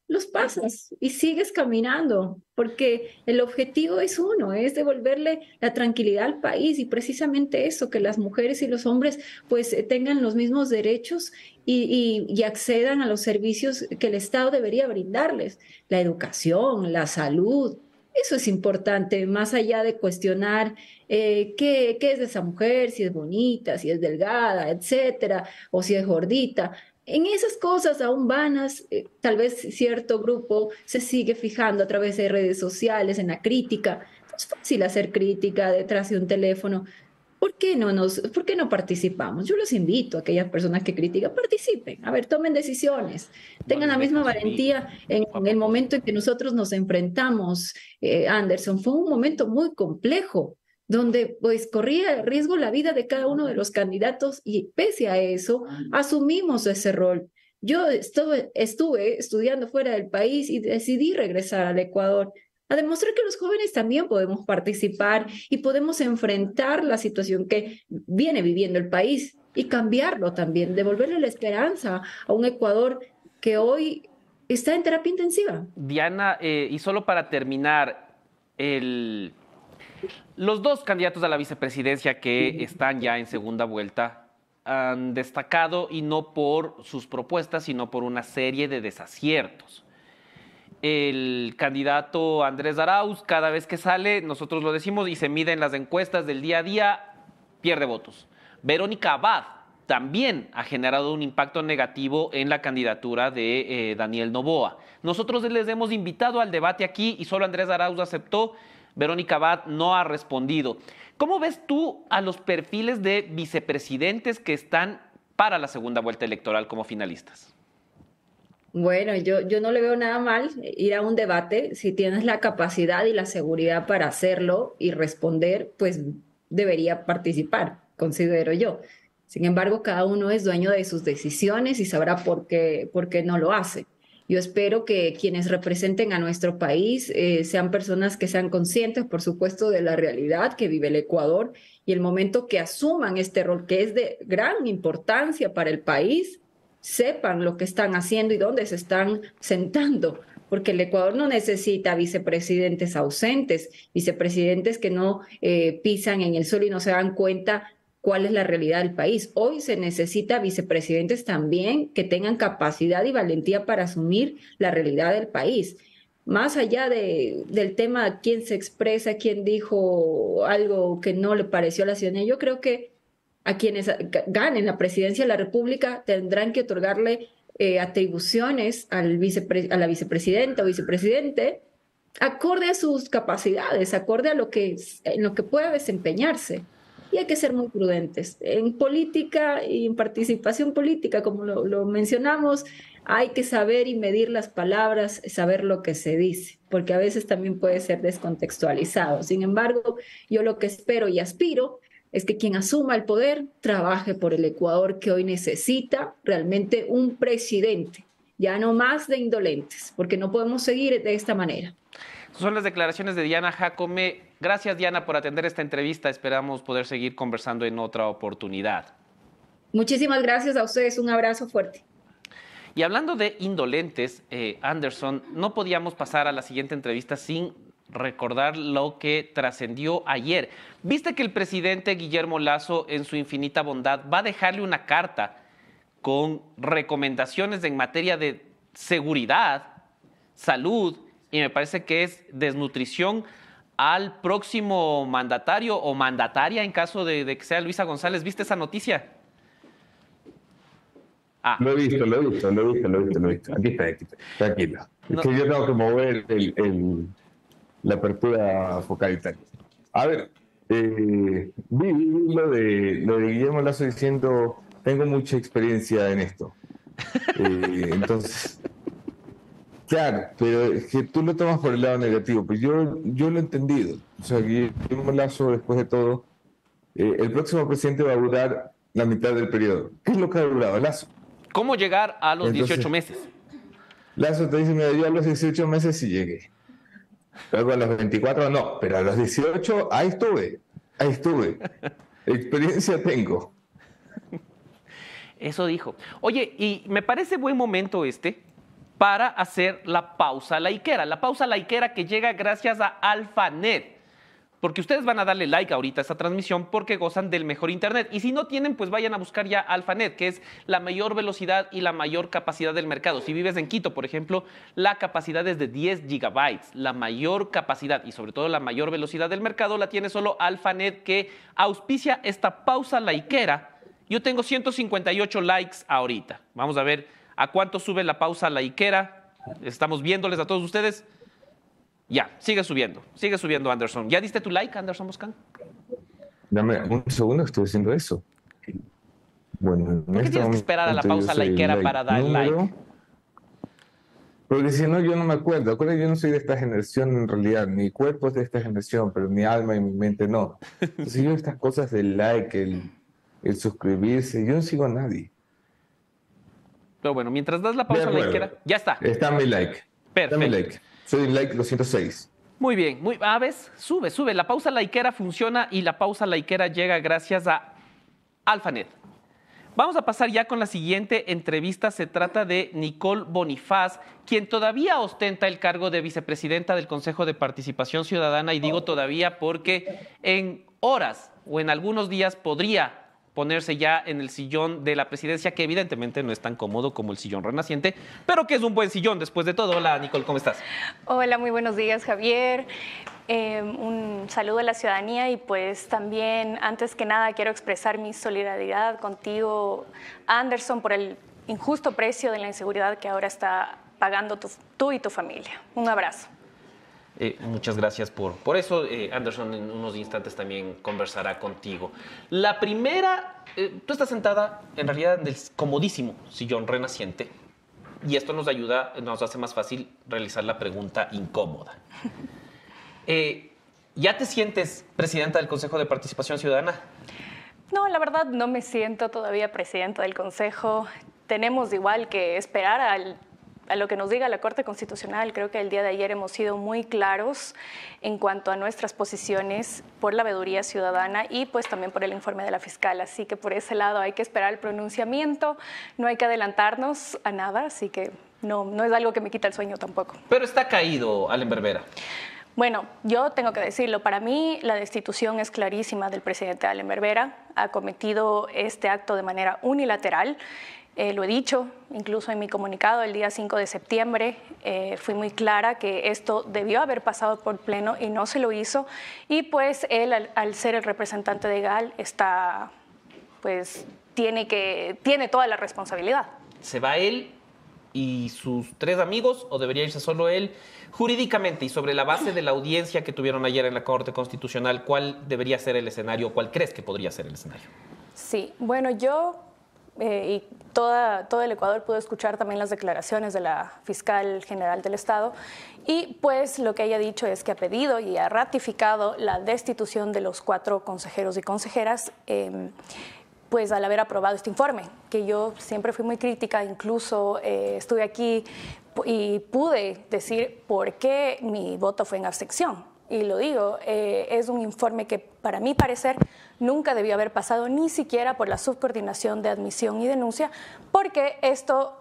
los pasas y sigues caminando, porque el objetivo es uno, es devolverle la tranquilidad al país y precisamente eso, que las mujeres y los hombres pues eh, tengan los mismos derechos y, y, accedan a los servicios que el Estado debería brindarles, la educación, la salud, eso es importante, más allá de cuestionar eh, qué, qué es de esa mujer, si es bonita, si es delgada, etcétera, o si es gordita. En esas cosas aún vanas, eh, tal vez cierto grupo se sigue fijando a través de redes sociales en la crítica. Es fácil hacer crítica detrás de un teléfono, ¿Por qué no nos, por qué no participamos? Yo los invito a aquellas personas que critican, participen, a ver, tomen decisiones, tengan la misma valentía en, el momento en que nosotros nos enfrentamos, eh, Anderson, fue un momento muy complejo, donde pues corría riesgo la vida de cada uno de los candidatos y pese a eso, asumimos ese rol. Yo estuve, estuve estudiando fuera del país y decidí regresar al Ecuador a demostrar que los jóvenes también podemos participar y podemos enfrentar la situación que viene viviendo el país y cambiarlo también, devolverle la esperanza a un Ecuador que hoy está en terapia intensiva. Diana, eh, y solo para terminar, el, los dos candidatos a la vicepresidencia que están ya en segunda vuelta han destacado y no por sus propuestas, sino por una serie de desaciertos el candidato Andrés Arauz, cada vez que sale, nosotros lo decimos y se mide en las encuestas del día a día, pierde votos. Verónica Abad también ha generado un impacto negativo en la candidatura de eh, Daniel Novoa. Nosotros les hemos invitado al debate aquí y solo Andrés Arauz aceptó, Verónica Abad no ha respondido. ¿Cómo ves tú a los perfiles de vicepresidentes que están para la segunda vuelta electoral como finalistas? Bueno, yo, yo no le veo nada mal ir a un debate. Si tienes la capacidad y la seguridad para hacerlo y responder, pues debería participar, considero yo. Sin embargo, cada uno es dueño de sus decisiones y sabrá por qué, por qué no lo hace. Yo espero que quienes representen a nuestro país eh, sean personas que sean conscientes, por supuesto, de la realidad que vive el Ecuador y el momento que asuman este rol que es de gran importancia para el país, sepan lo que están haciendo y dónde se están sentando, porque el Ecuador no necesita vicepresidentes ausentes, vicepresidentes que no eh, pisan en el suelo y no se dan cuenta cuál es la realidad del país. Hoy se necesita vicepresidentes también que tengan capacidad y valentía para asumir la realidad del país. Más allá de, del tema quién se expresa, quién dijo algo que no le pareció a la ciudadanía, yo creo que a quienes ganen la presidencia de la República tendrán que otorgarle eh, atribuciones al a la vicepresidenta o vicepresidente acorde a sus capacidades, acorde a lo que, en lo que pueda desempeñarse. Y hay que ser muy prudentes. En política y en participación política, como lo mencionamos, hay que saber y medir las palabras, saber lo que se dice, porque a veces también puede ser descontextualizado. Sin embargo, yo lo que espero y aspiro es que quien asuma el poder trabaje por el Ecuador que hoy necesita realmente un presidente, ya no más de indolentes, porque no podemos seguir de esta manera. Son las declaraciones de Diana Jacome. Gracias, Diana, por atender esta entrevista. Esperamos poder seguir conversando en otra oportunidad. Muchísimas gracias a ustedes. Un abrazo fuerte. Y hablando de indolentes, eh, Anderson, no podíamos pasar a la siguiente entrevista sin recordar lo que trascendió ayer. Viste que el presidente Guillermo Lazo, en su infinita bondad, va a dejarle una carta con recomendaciones en materia de seguridad, salud y me parece que es desnutrición al próximo mandatario o mandataria en caso de, que sea Luisa González. ¿Viste esa noticia? Ah. Lo he visto, lo he visto, lo he visto, lo he visto, lo he visto. Aquí está, aquí está. Tranquilo. Es que yo tengo que mover el la apertura focal A ver, eh, vi, lo, de, lo de Guillermo Lazo diciendo, tengo mucha experiencia en esto. Eh, entonces, claro, pero es que tú lo tomas por el lado negativo, pues yo, yo lo he entendido. O sea, Guillermo Lazo, después de todo, eh, el próximo presidente va a durar la mitad del periodo. ¿Qué es lo que ha durado Lazo? ¿Cómo llegar a los 18 meses? Lazo te dice, mira, yo a los 18 meses sí llegué. Luego a los 24 no, pero a los 18 ahí estuve, ahí estuve. Experiencia tengo. Eso dijo. Oye, y me parece buen momento este para hacer la pausa laiquera. La pausa laiquera que llega gracias a AlphaNet porque ustedes van a darle like ahorita a esta transmisión porque gozan del mejor internet. Y si no tienen, pues vayan a buscar ya AlphaNet, que es la mayor velocidad y la mayor capacidad del mercado. Si vives en Quito, por ejemplo, la capacidad es de 10 gigabytes. La mayor capacidad y sobre todo la mayor velocidad del mercado la tiene solo AlphaNet, que auspicia esta pausa laiquera. Yo tengo 158 likes ahorita. Vamos a ver a cuánto sube la pausa laiquera. Estamos viéndoles a todos ustedes. Ya, sigue subiendo, sigue subiendo Anderson. ¿Ya diste tu like, Anderson Boscan? Dame un segundo, estoy haciendo eso. Bueno, ¿Por qué este tienes que esperar a la pausa likeera para dar like? Porque si no, yo no me acuerdo. Acuérdate, yo no soy de esta generación en realidad. Mi cuerpo es de esta generación, pero mi alma y mi mente no. Entonces yo estas cosas del like, el, el suscribirse, yo no sigo a nadie. Pero bueno, mientras das la pausa likeera, ya está. Está mi like. Perfecto. Like. Soy like 206. Muy bien, muy, a ver, sube, sube. La pausa laiquera funciona y la pausa laiquera llega gracias a Alphanet. Vamos a pasar ya con la siguiente entrevista. Se trata de Nicole Bonifaz, quien todavía ostenta el cargo de vicepresidenta del Consejo de Participación Ciudadana. Y digo todavía porque en horas o en algunos días podría ponerse ya en el sillón de la presidencia, que evidentemente no es tan cómodo como el sillón renaciente, pero que es un buen sillón después de todo. Hola, Nicole, ¿cómo estás? Hola, muy buenos días, Javier. Eh, un saludo a la ciudadanía y pues también, antes que nada, quiero expresar mi solidaridad contigo, Anderson, por el injusto precio de la inseguridad que ahora está pagando tú y tu familia. Un abrazo. Eh, muchas gracias por, por eso. Eh, Anderson en unos instantes también conversará contigo. La primera, eh, tú estás sentada en realidad en el comodísimo sillón renaciente y esto nos ayuda, nos hace más fácil realizar la pregunta incómoda. ¿Ya te sientes presidenta del Consejo de Participación Ciudadana? No, la verdad no me siento todavía presidenta del Consejo. Tenemos igual que esperar al a lo que nos diga la Corte Constitucional, creo que el día de ayer hemos sido muy claros en cuanto a nuestras posiciones por la veeduría ciudadana y pues también por el informe de la fiscal. Así que por ese lado hay que esperar el pronunciamiento, no hay que adelantarnos a nada, así que no, no es algo que me quita el sueño tampoco. Pero está caído, Allen Berbera. Bueno, yo tengo que decirlo, para mí la destitución es clarísima del presidente Allen Berbera, ha cometido este acto de manera unilateral eh, lo he dicho, incluso en mi comunicado el día 5 de septiembre, eh, fui muy clara que esto debió haber pasado por pleno y no se lo hizo. Y pues él, al, ser el representante de GAL, está, pues, tiene, que, tiene toda la responsabilidad. ¿Se va él y sus tres amigos o debería irse solo él? Jurídicamente y sobre la base de la audiencia que tuvieron ayer en la Corte Constitucional, ¿cuál debería ser el escenario? ¿Cuál crees que podría ser el escenario? Sí, bueno, yo eh, y toda, todo el Ecuador pudo escuchar también las declaraciones de la fiscal general del Estado. Y pues lo que ella ha dicho es que ha pedido y ha ratificado la destitución de los cuatro consejeros y consejeras. Em, pues al haber aprobado este informe, que yo siempre fui muy crítica, incluso eh, estuve aquí y pude decir por qué mi voto fue en abstención. Y lo digo, eh, es un informe que para mi parecer nunca debió haber pasado ni siquiera por la subcoordinación de admisión y denuncia, porque esto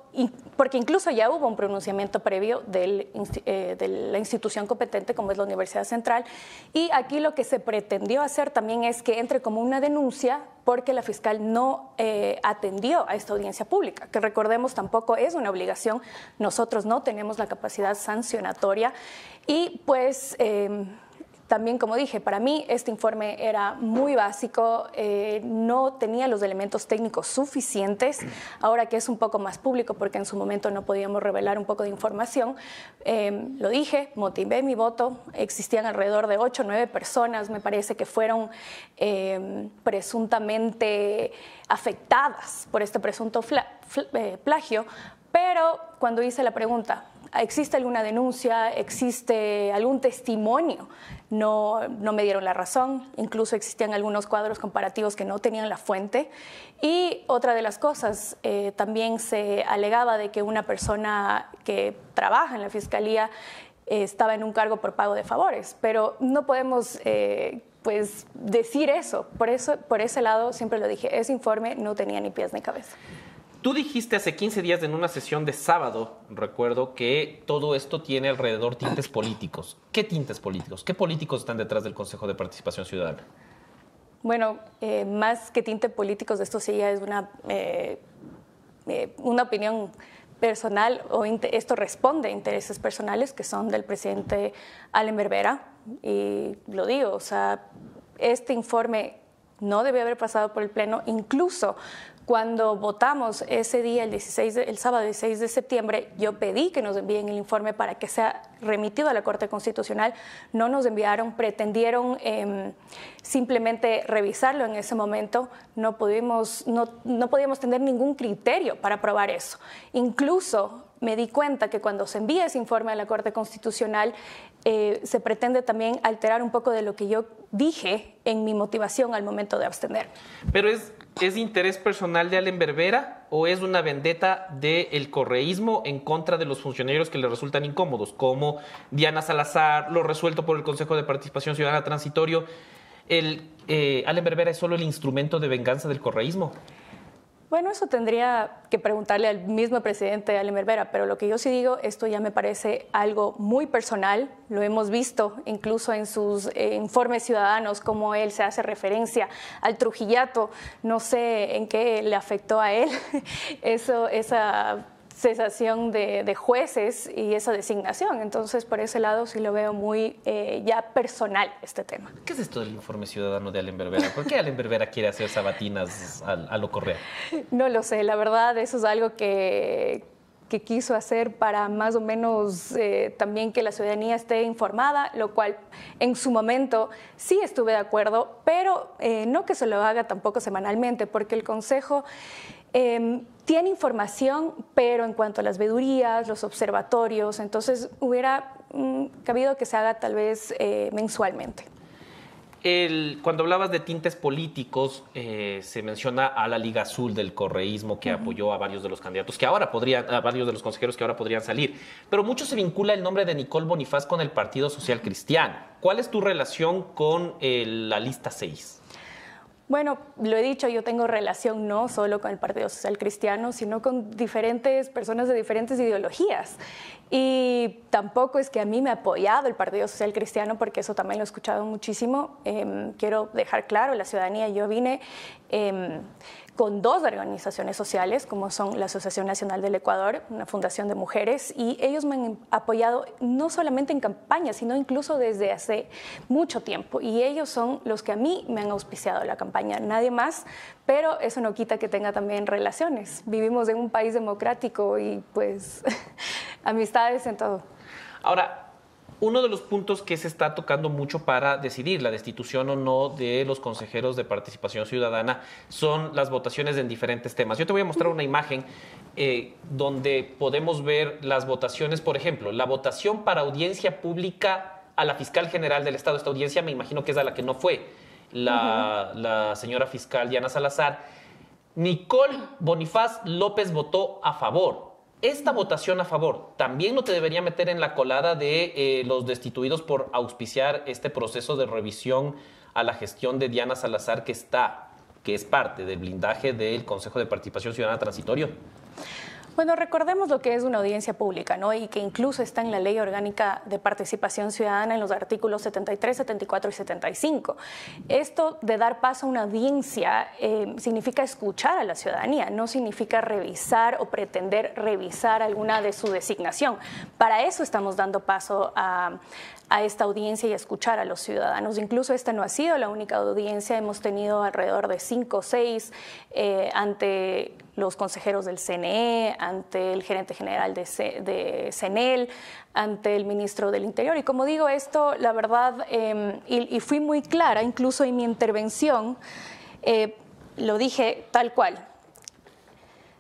porque incluso ya hubo un pronunciamiento previo eh, de la institución competente como es la Universidad Central y aquí lo que se pretendió hacer también es que entre como una denuncia porque la fiscal no eh, atendió a esta audiencia pública, que recordemos tampoco es una obligación, nosotros no tenemos la capacidad sancionatoria y pues... Eh, también, como dije, para mí este informe era muy básico, eh, no tenía los elementos técnicos suficientes, ahora que es un poco más público, porque en su momento no podíamos revelar un poco de información, eh, lo dije, motivé mi voto, existían alrededor de ocho o nueve personas, me parece que fueron eh, presuntamente afectadas por este presunto plagio, pero cuando hice la pregunta, ¿existe alguna denuncia? ¿Existe algún testimonio? No, no, me dieron la razón, incluso existían algunos cuadros comparativos que no tenían la fuente. Y otra de las cosas, eh, también se alegaba de que una persona que trabaja en la Fiscalía eh, estaba en un cargo por pago de favores, pero no podemos... Eh, pues decir eso. Por eso, por ese lado, siempre lo dije, ese informe no tenía ni pies ni cabeza. Tú dijiste hace 15 días en una sesión de sábado, recuerdo, que todo esto tiene alrededor tintes políticos. ¿Qué tintes políticos? ¿Qué políticos están detrás del Consejo de Participación Ciudadana? Bueno, eh, más que tintes políticos, esto sí ya es una, eh, eh, una opinión personal o esto responde a intereses personales que son del presidente Allen Berbera. Y lo digo, o sea, este informe no debe haber pasado por el Pleno, incluso cuando votamos ese día, el, 16 el sábado 16 de septiembre, yo pedí que nos envíen el informe para que sea remitido a la Corte Constitucional. No nos enviaron, pretendieron em, simplemente revisarlo en ese momento. No, pudimos, no, no podíamos tener ningún criterio para aprobar eso. Incluso me di cuenta que cuando se envía ese informe a la Corte Constitucional, eh, se pretende también alterar un poco de lo que yo dije en mi motivación al momento de abstener. Pero es, interés personal de Allen Berbera o es una vendetta del correísmo en contra de los funcionarios que le resultan incómodos, como Diana Salazar, lo resuelto por el Consejo de Participación Ciudadana Transitorio. El, eh, Allen Berbera es solo el instrumento de venganza del correísmo. Bueno, eso tendría que preguntarle al mismo presidente Ale Mervera, pero lo que yo sí digo, esto ya me parece algo muy personal, lo hemos visto incluso en sus eh, informes ciudadanos, como él se hace referencia al Trujillato, no sé en qué le afectó a él eso, esa cesación de, jueces y esa designación. Entonces, por ese lado sí lo veo muy eh, ya personal este tema. ¿Qué es esto del informe ciudadano de Allen Berbera? ¿Por qué Allen Berbera quiere hacer sabatinas a, lo Correa? No lo sé, la verdad eso es algo que, que quiso hacer para más o menos eh, también que la ciudadanía esté informada, lo cual en su momento sí estuve de acuerdo, pero eh, no que se lo haga tampoco semanalmente, porque el Consejo Em, tiene información, pero en cuanto a las vedurías, los observatorios, entonces hubiera mm, cabido que se haga tal vez eh, mensualmente. cuando hablabas de tintes políticos, eh, se menciona a la Liga Azul del correísmo que apoyó a varios de los candidatos que ahora podrían, a varios de los consejeros que ahora podrían salir. Pero mucho se vincula el nombre de Nicole Bonifaz con el Partido Social Cristiano. ¿Cuál es tu relación con eh, la lista 6? Bueno, lo he dicho, yo tengo relación no solo con el Partido Social Cristiano, sino con diferentes personas de diferentes ideologías. Y tampoco es que a mí me ha apoyado el Partido Social Cristiano, porque eso también lo he escuchado muchísimo. Em, quiero dejar claro, la ciudadanía, yo vine em, con dos organizaciones sociales, como son la Asociación Nacional del Ecuador, una fundación de mujeres, y ellos me han apoyado no solamente en campaña, sino incluso desde hace mucho tiempo. Y ellos son los que a mí me han auspiciado la campaña, nadie más, pero eso no quita que tenga también relaciones. Vivimos en un país democrático y pues amistades en todo. Ahora, uno de los puntos que se está tocando mucho para decidir la destitución o no de los consejeros de participación ciudadana son las votaciones en diferentes temas. Yo te voy a mostrar una imagen eh, donde podemos ver las votaciones, por ejemplo, la votación para audiencia pública a la fiscal general del Estado. Esta audiencia me imagino que es a la que no fue la, la señora fiscal Diana Salazar. Nicole Bonifaz López votó a favor esta votación a favor también no te debería meter en la colada de eh, los destituidos por auspiciar este proceso de revisión a la gestión de Diana Salazar que está, que es parte del blindaje del Consejo de Participación Ciudadana Transitorio. Bueno, recordemos lo que es una audiencia pública, ¿no? Y que incluso está en la Ley Orgánica de Participación Ciudadana en los artículos 73, 74 y 75. Esto de dar paso a una audiencia eh, significa escuchar a la ciudadanía, no significa revisar o pretender revisar alguna de su designación. Para eso estamos dando paso a, a esta audiencia y escuchar a los ciudadanos. Incluso esta no ha sido la única audiencia, hemos tenido alrededor de cinco o seis eh, ante los consejeros del CNE, ante el gerente general de, de, CENEL, ante el ministro del Interior. Y como digo esto, la verdad, em, y, fui muy clara, incluso en mi intervención, eh, lo dije tal cual,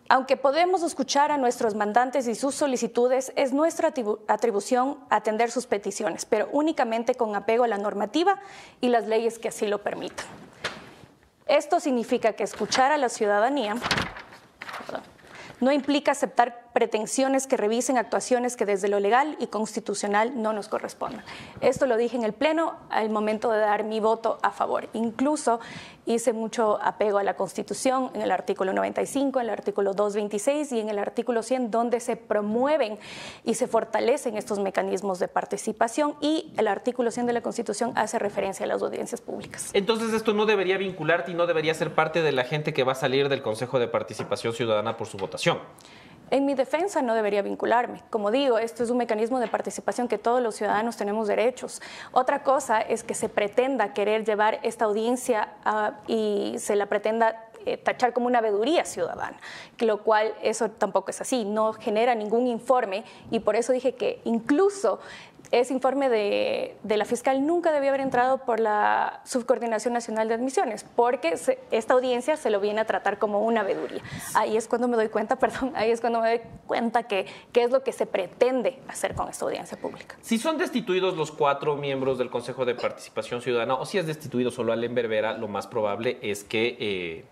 aunque podemos escuchar a nuestros mandantes y sus solicitudes, es nuestra atribución atender sus peticiones, pero únicamente con apego a la normativa y las leyes que así lo permitan. Esto significa que escuchar a la ciudadanía no implica aceptar pretensiones que revisen actuaciones que desde lo legal y constitucional no nos correspondan. Esto lo dije en el Pleno al momento de dar mi voto a favor. Incluso hice mucho apego a la Constitución en el artículo 95, en el artículo 226 y en el artículo 100, donde se promueven y se fortalecen estos mecanismos de participación y el artículo 100 de la Constitución hace referencia a las audiencias públicas. Entonces esto no debería vincularte y no debería ser parte de la gente que va a salir del Consejo de Participación Ciudadana por su votación. En mi defensa no debería vincularme. Como digo, esto es un mecanismo de participación que todos los ciudadanos tenemos derechos. Otra cosa es que se pretenda querer llevar esta audiencia ah, y se la pretenda eh, tachar como una veeduría ciudadana, lo cual eso tampoco es así, no genera ningún informe y por eso dije que incluso ese informe de, la fiscal nunca debió haber entrado por la Subcoordinación Nacional de Admisiones, porque esta audiencia se lo viene a tratar como una veduría. Ahí es cuando me doy cuenta, perdón, ahí es cuando me doy cuenta que qué es lo que se pretende hacer con esta audiencia pública. Si son destituidos los cuatro miembros del Consejo de Participación Ciudadana, o si es destituido solo Allen Berbera, lo más probable es que... Eh,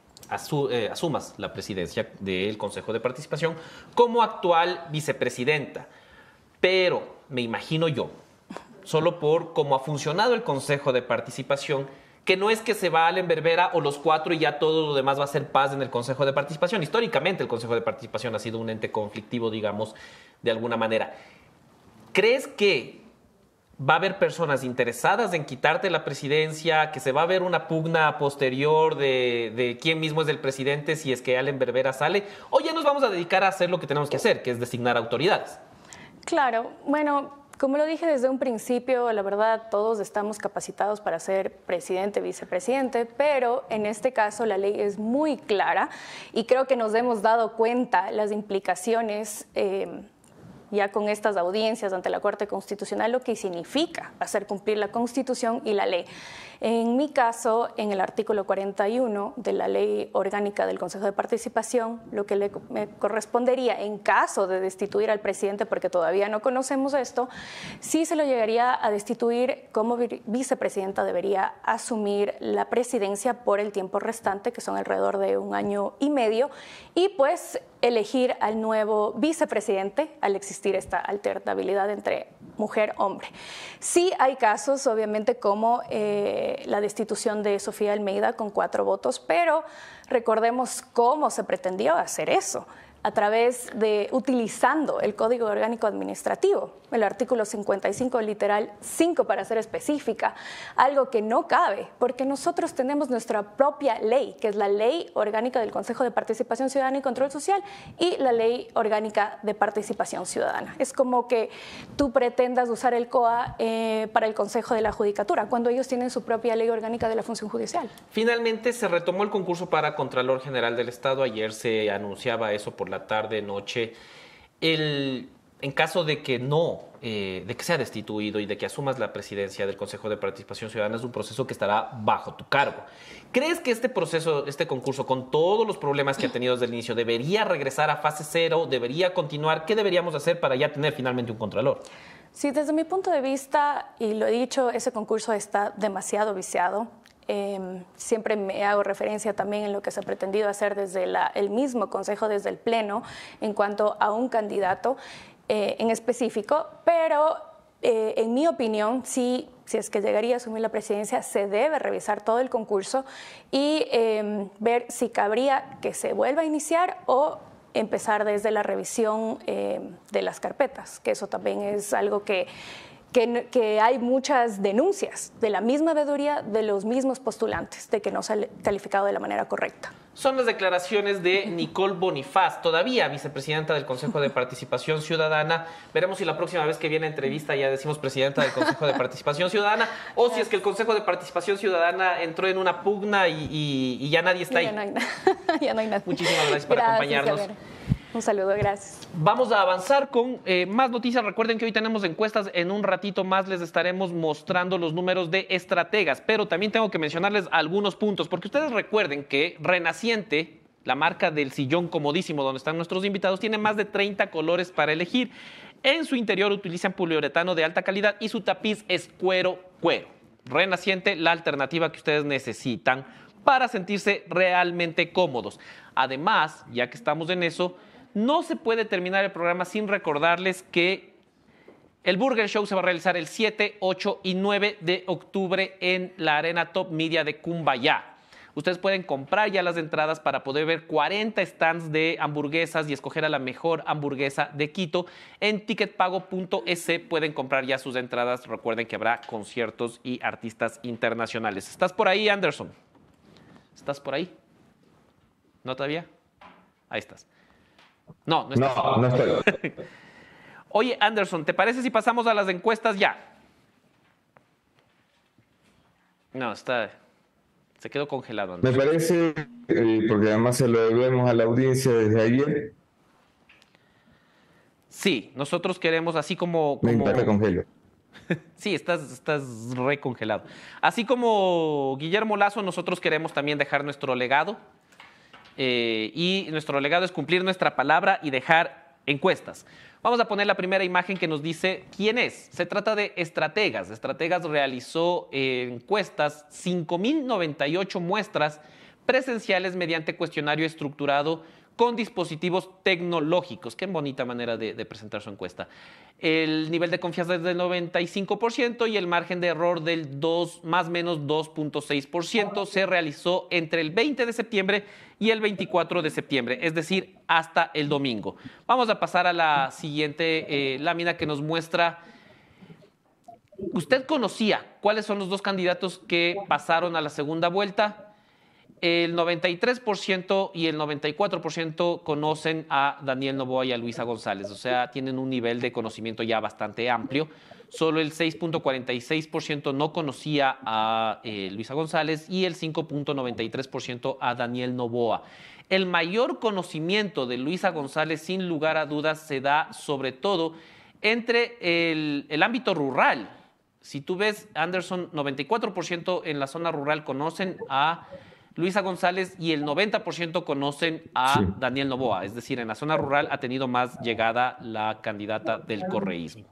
eh, asumas la presidencia del Consejo de Participación como actual vicepresidenta. Pero me imagino yo, solo por cómo ha funcionado el Consejo de Participación, que no es que se va Allen Berbera o los cuatro y ya todo lo demás va a ser paz en el Consejo de Participación. Históricamente el Consejo de Participación ha sido un ente conflictivo, digamos, de alguna manera. ¿Crees que va a haber personas interesadas en quitarte la presidencia, que se va a ver una pugna posterior de, de, quién mismo es el presidente si es que Allen Berbera sale, o ya nos vamos a dedicar a hacer lo que tenemos que hacer, que es designar autoridades? Claro, bueno, como lo dije desde un principio, la verdad todos estamos capacitados para ser presidente, vicepresidente, pero en este caso la ley es muy clara y creo que nos hemos dado cuenta las implicaciones. Eh, ya con estas audiencias ante la Corte Constitucional lo que significa hacer cumplir la Constitución y la ley. En mi caso, en el artículo 41 de la Ley Orgánica del Consejo de Participación, lo que le me correspondería en caso de destituir al presidente, porque todavía no conocemos esto, si se lo llegaría a destituir como vicepresidenta, debería asumir la presidencia por el tiempo restante, que son alrededor de un año y medio, y pues elegir al nuevo vicepresidente al existir esta alternabilidad entre mujer-hombre. Sí hay casos, obviamente, como eh, la destitución de Sofía Almeida con cuatro votos, pero recordemos cómo se pretendió hacer eso a través de utilizando el Código Orgánico Administrativo, el artículo 55, literal 5 para ser específica, algo que no cabe, porque nosotros tenemos nuestra propia ley, que es la Ley Orgánica del Consejo de Participación Ciudadana y Control Social y la Ley Orgánica de Participación Ciudadana. Es como que tú pretendas usar el COA eh, para el Consejo de la Judicatura, cuando ellos tienen su propia Ley Orgánica de la Función Judicial. Finalmente se retomó el concurso para Contralor General del Estado. Ayer se anunciaba eso por la tarde, noche. El en caso de que no, eh, de que sea destituido y de que asumas la presidencia del Consejo de Participación Ciudadana, es un proceso que estará bajo tu cargo. ¿Crees que este proceso, este concurso, con todos los problemas que ha tenido desde el inicio, debería regresar a fase cero? ¿Debería continuar? ¿Qué deberíamos hacer para ya tener finalmente un contralor? Sí, desde mi punto de vista, y lo he dicho, ese concurso está demasiado viciado. Em, siempre me hago referencia también en lo que se ha pretendido hacer desde el mismo Consejo, desde el Pleno, en cuanto a un candidato. Eh, en específico, pero eh, en mi opinión, sí, si es que llegaría a asumir la presidencia, se debe revisar todo el concurso y em, ver si cabría que se vuelva a iniciar o empezar desde la revisión em, de las carpetas, que eso también es algo que que, hay muchas denuncias de la misma veeduría de los mismos postulantes de que no se ha calificado de la manera correcta. Son las declaraciones de Nicole Bonifaz, todavía vicepresidenta del Consejo de Participación Ciudadana. Veremos si la próxima vez que viene entrevista ya decimos presidenta del Consejo de Participación Ciudadana o si es que el Consejo de Participación Ciudadana entró en una pugna y, ya nadie está ahí. Ya no hay, ya no hay nada. Muchísimas gracias por acompañarnos. Un saludo, gracias. Vamos a avanzar con eh, más noticias. Recuerden que hoy tenemos encuestas. En un ratito más les estaremos mostrando los números de estrategas, pero también tengo que mencionarles algunos puntos, porque ustedes recuerden que Renaciente, la marca del sillón comodísimo donde están nuestros invitados, tiene más de 30 colores para elegir. En su interior utilizan poliuretano de alta calidad y su tapiz es cuero cuero. Renaciente, la alternativa que ustedes necesitan para sentirse realmente cómodos. Además, ya que estamos en eso, no se puede terminar el programa sin recordarles que el Burger Show se va a realizar el 7, 8 y 9 de octubre en la Arena Top Media de Cumbayá. Ustedes pueden comprar ya las entradas para poder ver 40 stands de hamburguesas y escoger a la mejor hamburguesa de Quito. En ticketpago.es pueden comprar ya sus entradas. Recuerden que habrá conciertos y artistas internacionales. ¿Estás por ahí, Anderson? ¿Estás por ahí? ¿No todavía? Ahí estás. No, no, no, no estoy. Oye, Anderson, ¿te parece si pasamos a las encuestas ya? No, está. Se quedó congelado. Me parece, eh, porque además se lo debemos a la audiencia desde ayer. Sí, nosotros queremos, así como. como... Me congelo. sí, estás, estás recongelado. Así como Guillermo Lazo, nosotros queremos también dejar nuestro legado eh, y nuestro legado es cumplir nuestra palabra y dejar encuestas. Vamos a poner la primera imagen que nos dice quién es. Se trata de Estrategas. Estrategas realizó eh, encuestas, 5.098 muestras presenciales mediante cuestionario estructurado con dispositivos tecnológicos. Qué bonita manera de, presentar su encuesta. El nivel de confianza es del 95% y el margen de error del 2 más menos 2.6% se realizó entre el 20 de septiembre y el 24 de septiembre, es decir, hasta el domingo. Vamos a pasar a la siguiente eh, lámina que nos muestra... ¿Usted conocía cuáles son los dos candidatos que pasaron a la segunda vuelta? El 93% y el 94% conocen a Daniel Novoa y a Luisa González, o sea, tienen un nivel de conocimiento ya bastante amplio. Solo el 6.46% no conocía a eh, Luisa González y el 5.93% a Daniel Novoa. El mayor conocimiento de Luisa González, sin lugar a dudas, se da sobre todo entre el, el ámbito rural. Si tú ves, Anderson, 94% en la zona rural conocen a Luisa González y el 90% conocen a Daniel Novoa. Es decir, en la zona rural ha tenido más llegada la candidata del correísmo.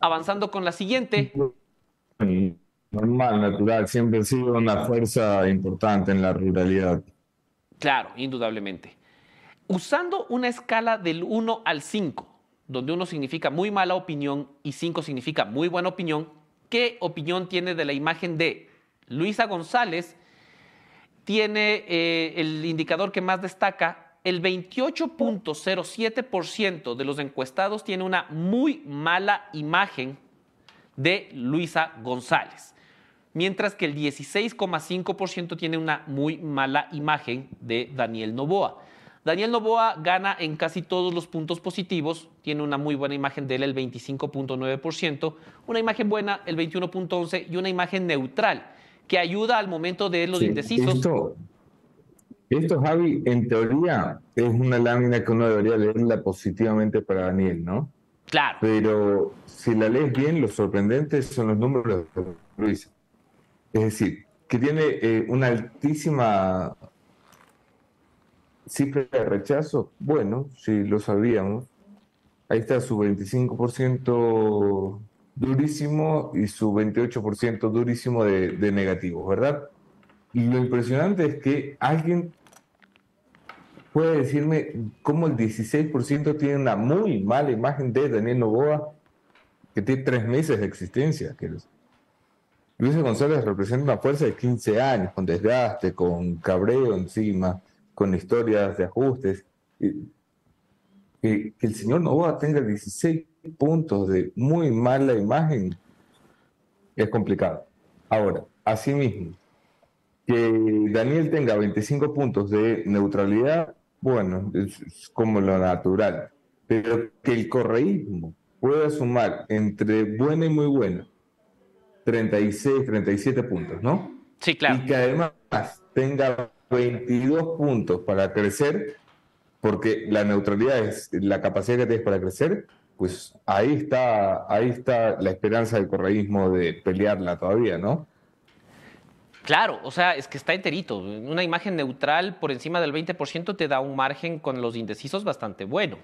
Avanzando con la siguiente. Normal, natural, siempre ha sido una fuerza importante en la ruralidad. Claro, indudablemente. Usando una escala del 1 al 5, donde 1 significa muy mala opinión y 5 significa muy buena opinión, ¿qué opinión tiene de la imagen de Luisa González tiene eh, el indicador que más destaca, el 28.07% de los encuestados tiene una muy mala imagen de Luisa González, mientras que el 16.5% tiene una muy mala imagen de Daniel Novoa. Daniel Novoa gana en casi todos los puntos positivos, tiene una muy buena imagen de él, el 25.9%, una imagen buena, el 21.11% y una imagen neutral, que ayuda al momento de los indecisos. Esto, Javi, en teoría es una lámina que uno debería leerla positivamente para Daniel, ¿no? Claro. Pero si la lees bien, lo sorprendente son los números de Luis. Es decir, que tiene eh, una altísima cifra de rechazo. Bueno, si lo sabíamos. Ahí está su 25% durísimo y su 28% durísimo de, de negativos, ¿verdad? Lo impresionante es que alguien puede decirme cómo el 16% tiene una muy mala imagen de Daniel Novoa, que tiene tres meses de existencia. Luis González representa una fuerza de 15 años, con desgaste, con cabreo encima, con historias de ajustes. Que, que el señor Novoa tenga 16 puntos de muy mala imagen es complicado. Ahora, asimismo, que Daniel tenga 25 puntos de neutralidad bueno, es, como lo natural. Pero que el correísmo pueda sumar entre buena y muy buena 36, 37 puntos, ¿no? Sí, claro. Y que además tenga 22 puntos para crecer, porque la neutralidad es la capacidad que tienes para crecer, pues ahí está, ahí está la esperanza del correísmo de pelearla todavía, ¿no? Claro, o sea, es que está enterito. Una imagen neutral por encima del 20% te da un margen con los indecisos bastante bueno.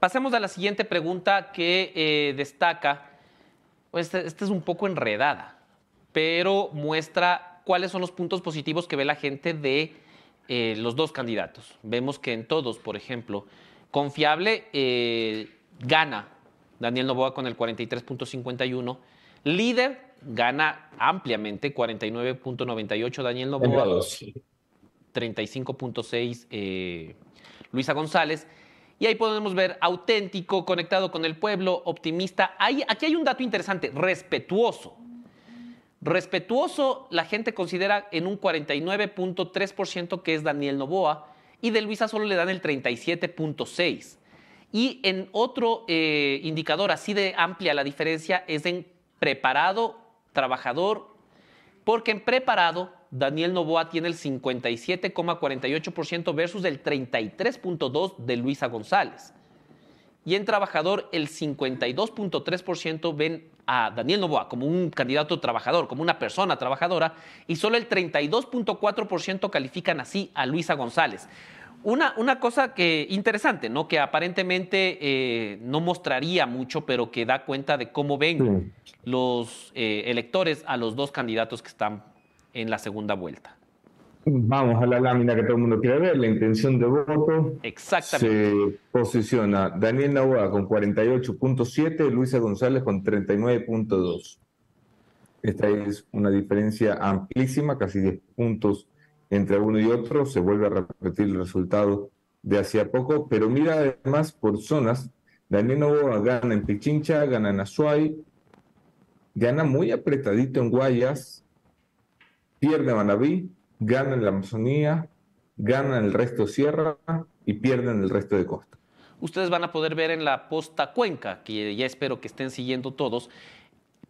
Pasemos a la siguiente pregunta que eh, destaca. Esta este es un poco enredada, pero muestra cuáles son los puntos positivos que ve la gente de eh, los dos candidatos. Vemos que en todos, por ejemplo, confiable eh, gana Daniel Novoa con el 43.51, líder gana ampliamente, 49.98 Daniel Novoa, 35.6 eh, Luisa González. Y ahí podemos ver auténtico, conectado con el pueblo, optimista. aquí hay un dato interesante, respetuoso. Respetuoso la gente considera en un 49.3% que es Daniel Novoa y de Luisa solo le dan el 37.6%. Y en otro eh, indicador así de amplia la diferencia es en preparado trabajador, porque en preparado Daniel Novoa tiene el 57,48% versus el 33,2% de Luisa González. Y en trabajador el 52,3% ven a Daniel Novoa como un candidato trabajador, como una persona trabajadora, y solo el 32,4% califican así a Luisa González. Una, una, cosa que interesante, ¿no? Que aparentemente eh, no mostraría mucho, pero que da cuenta de cómo ven los eh, electores a los dos candidatos que están en la segunda vuelta. Vamos a la lámina que todo el mundo quiere ver, la intención de voto. Exactamente. Se posiciona Daniel Nahuatl con 48.7, Luisa González con 39.2. Esta es una diferencia amplísima, casi 10 puntos entre uno y otro, se vuelve a repetir el resultado de hacía poco, pero mira además por zonas, Daniel Novoa gana en Pichincha, gana en Azuay, gana muy apretadito en Guayas, pierde Manabí, gana en la Amazonía, gana en el resto de Sierra y pierde en el resto de costa. Ustedes van a poder ver en la posta Cuenca, que ya espero que estén siguiendo todos,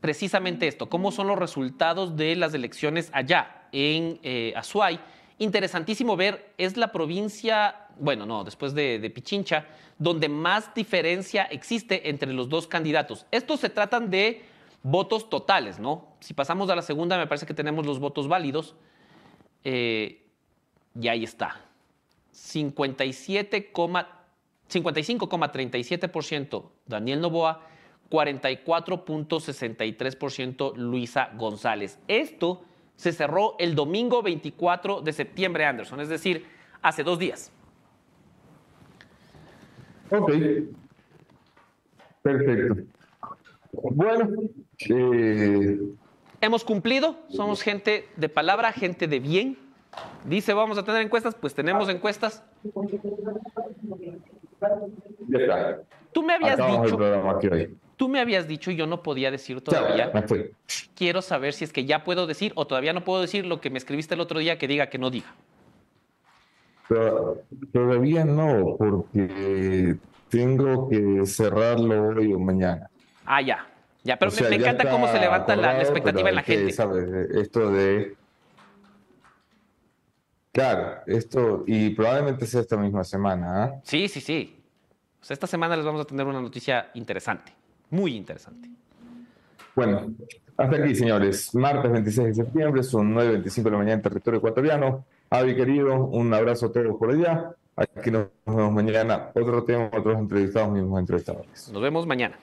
precisamente esto, cómo son los resultados de las elecciones allá en eh, Azuay. Interesantísimo ver, es la provincia, bueno, no, después de, de, Pichincha, donde más diferencia existe entre los dos candidatos. Estos se tratan de votos totales, ¿no? Si pasamos a la segunda, me parece que tenemos los votos válidos. Eh, y ahí está. 55,37% Daniel Novoa, 44.63% Luisa González. Esto se cerró el domingo 24 de septiembre, Anderson, es decir, hace dos días. Ok. Perfecto. Bueno. Eh, Hemos cumplido, somos gente de palabra, gente de bien. Dice, vamos a tener encuestas, pues tenemos encuestas. Tú me habías dicho. Tú me habías dicho y yo no podía decir todavía. Quiero saber si es que ya puedo decir o todavía no puedo decir lo que me escribiste el otro día que diga que no diga. todavía no, porque tengo que cerrarlo hoy o mañana. Ah, ya. Ya, pero me, encanta cómo se levanta la, expectativa en la gente. ¿sabes? Esto de Claro, esto, y probablemente sea esta misma semana. ¿ah? Sí, sí, sí. O sea, esta semana les vamos a tener una noticia interesante, muy interesante. Bueno, hasta aquí, señores. Martes 26 de septiembre, son 9.25 de la mañana en territorio ecuatoriano. Avi, querido, un abrazo a todos por allá. Aquí nos vemos mañana. Otro tema, otros entrevistados, mismos entrevistadores. Nos vemos mañana.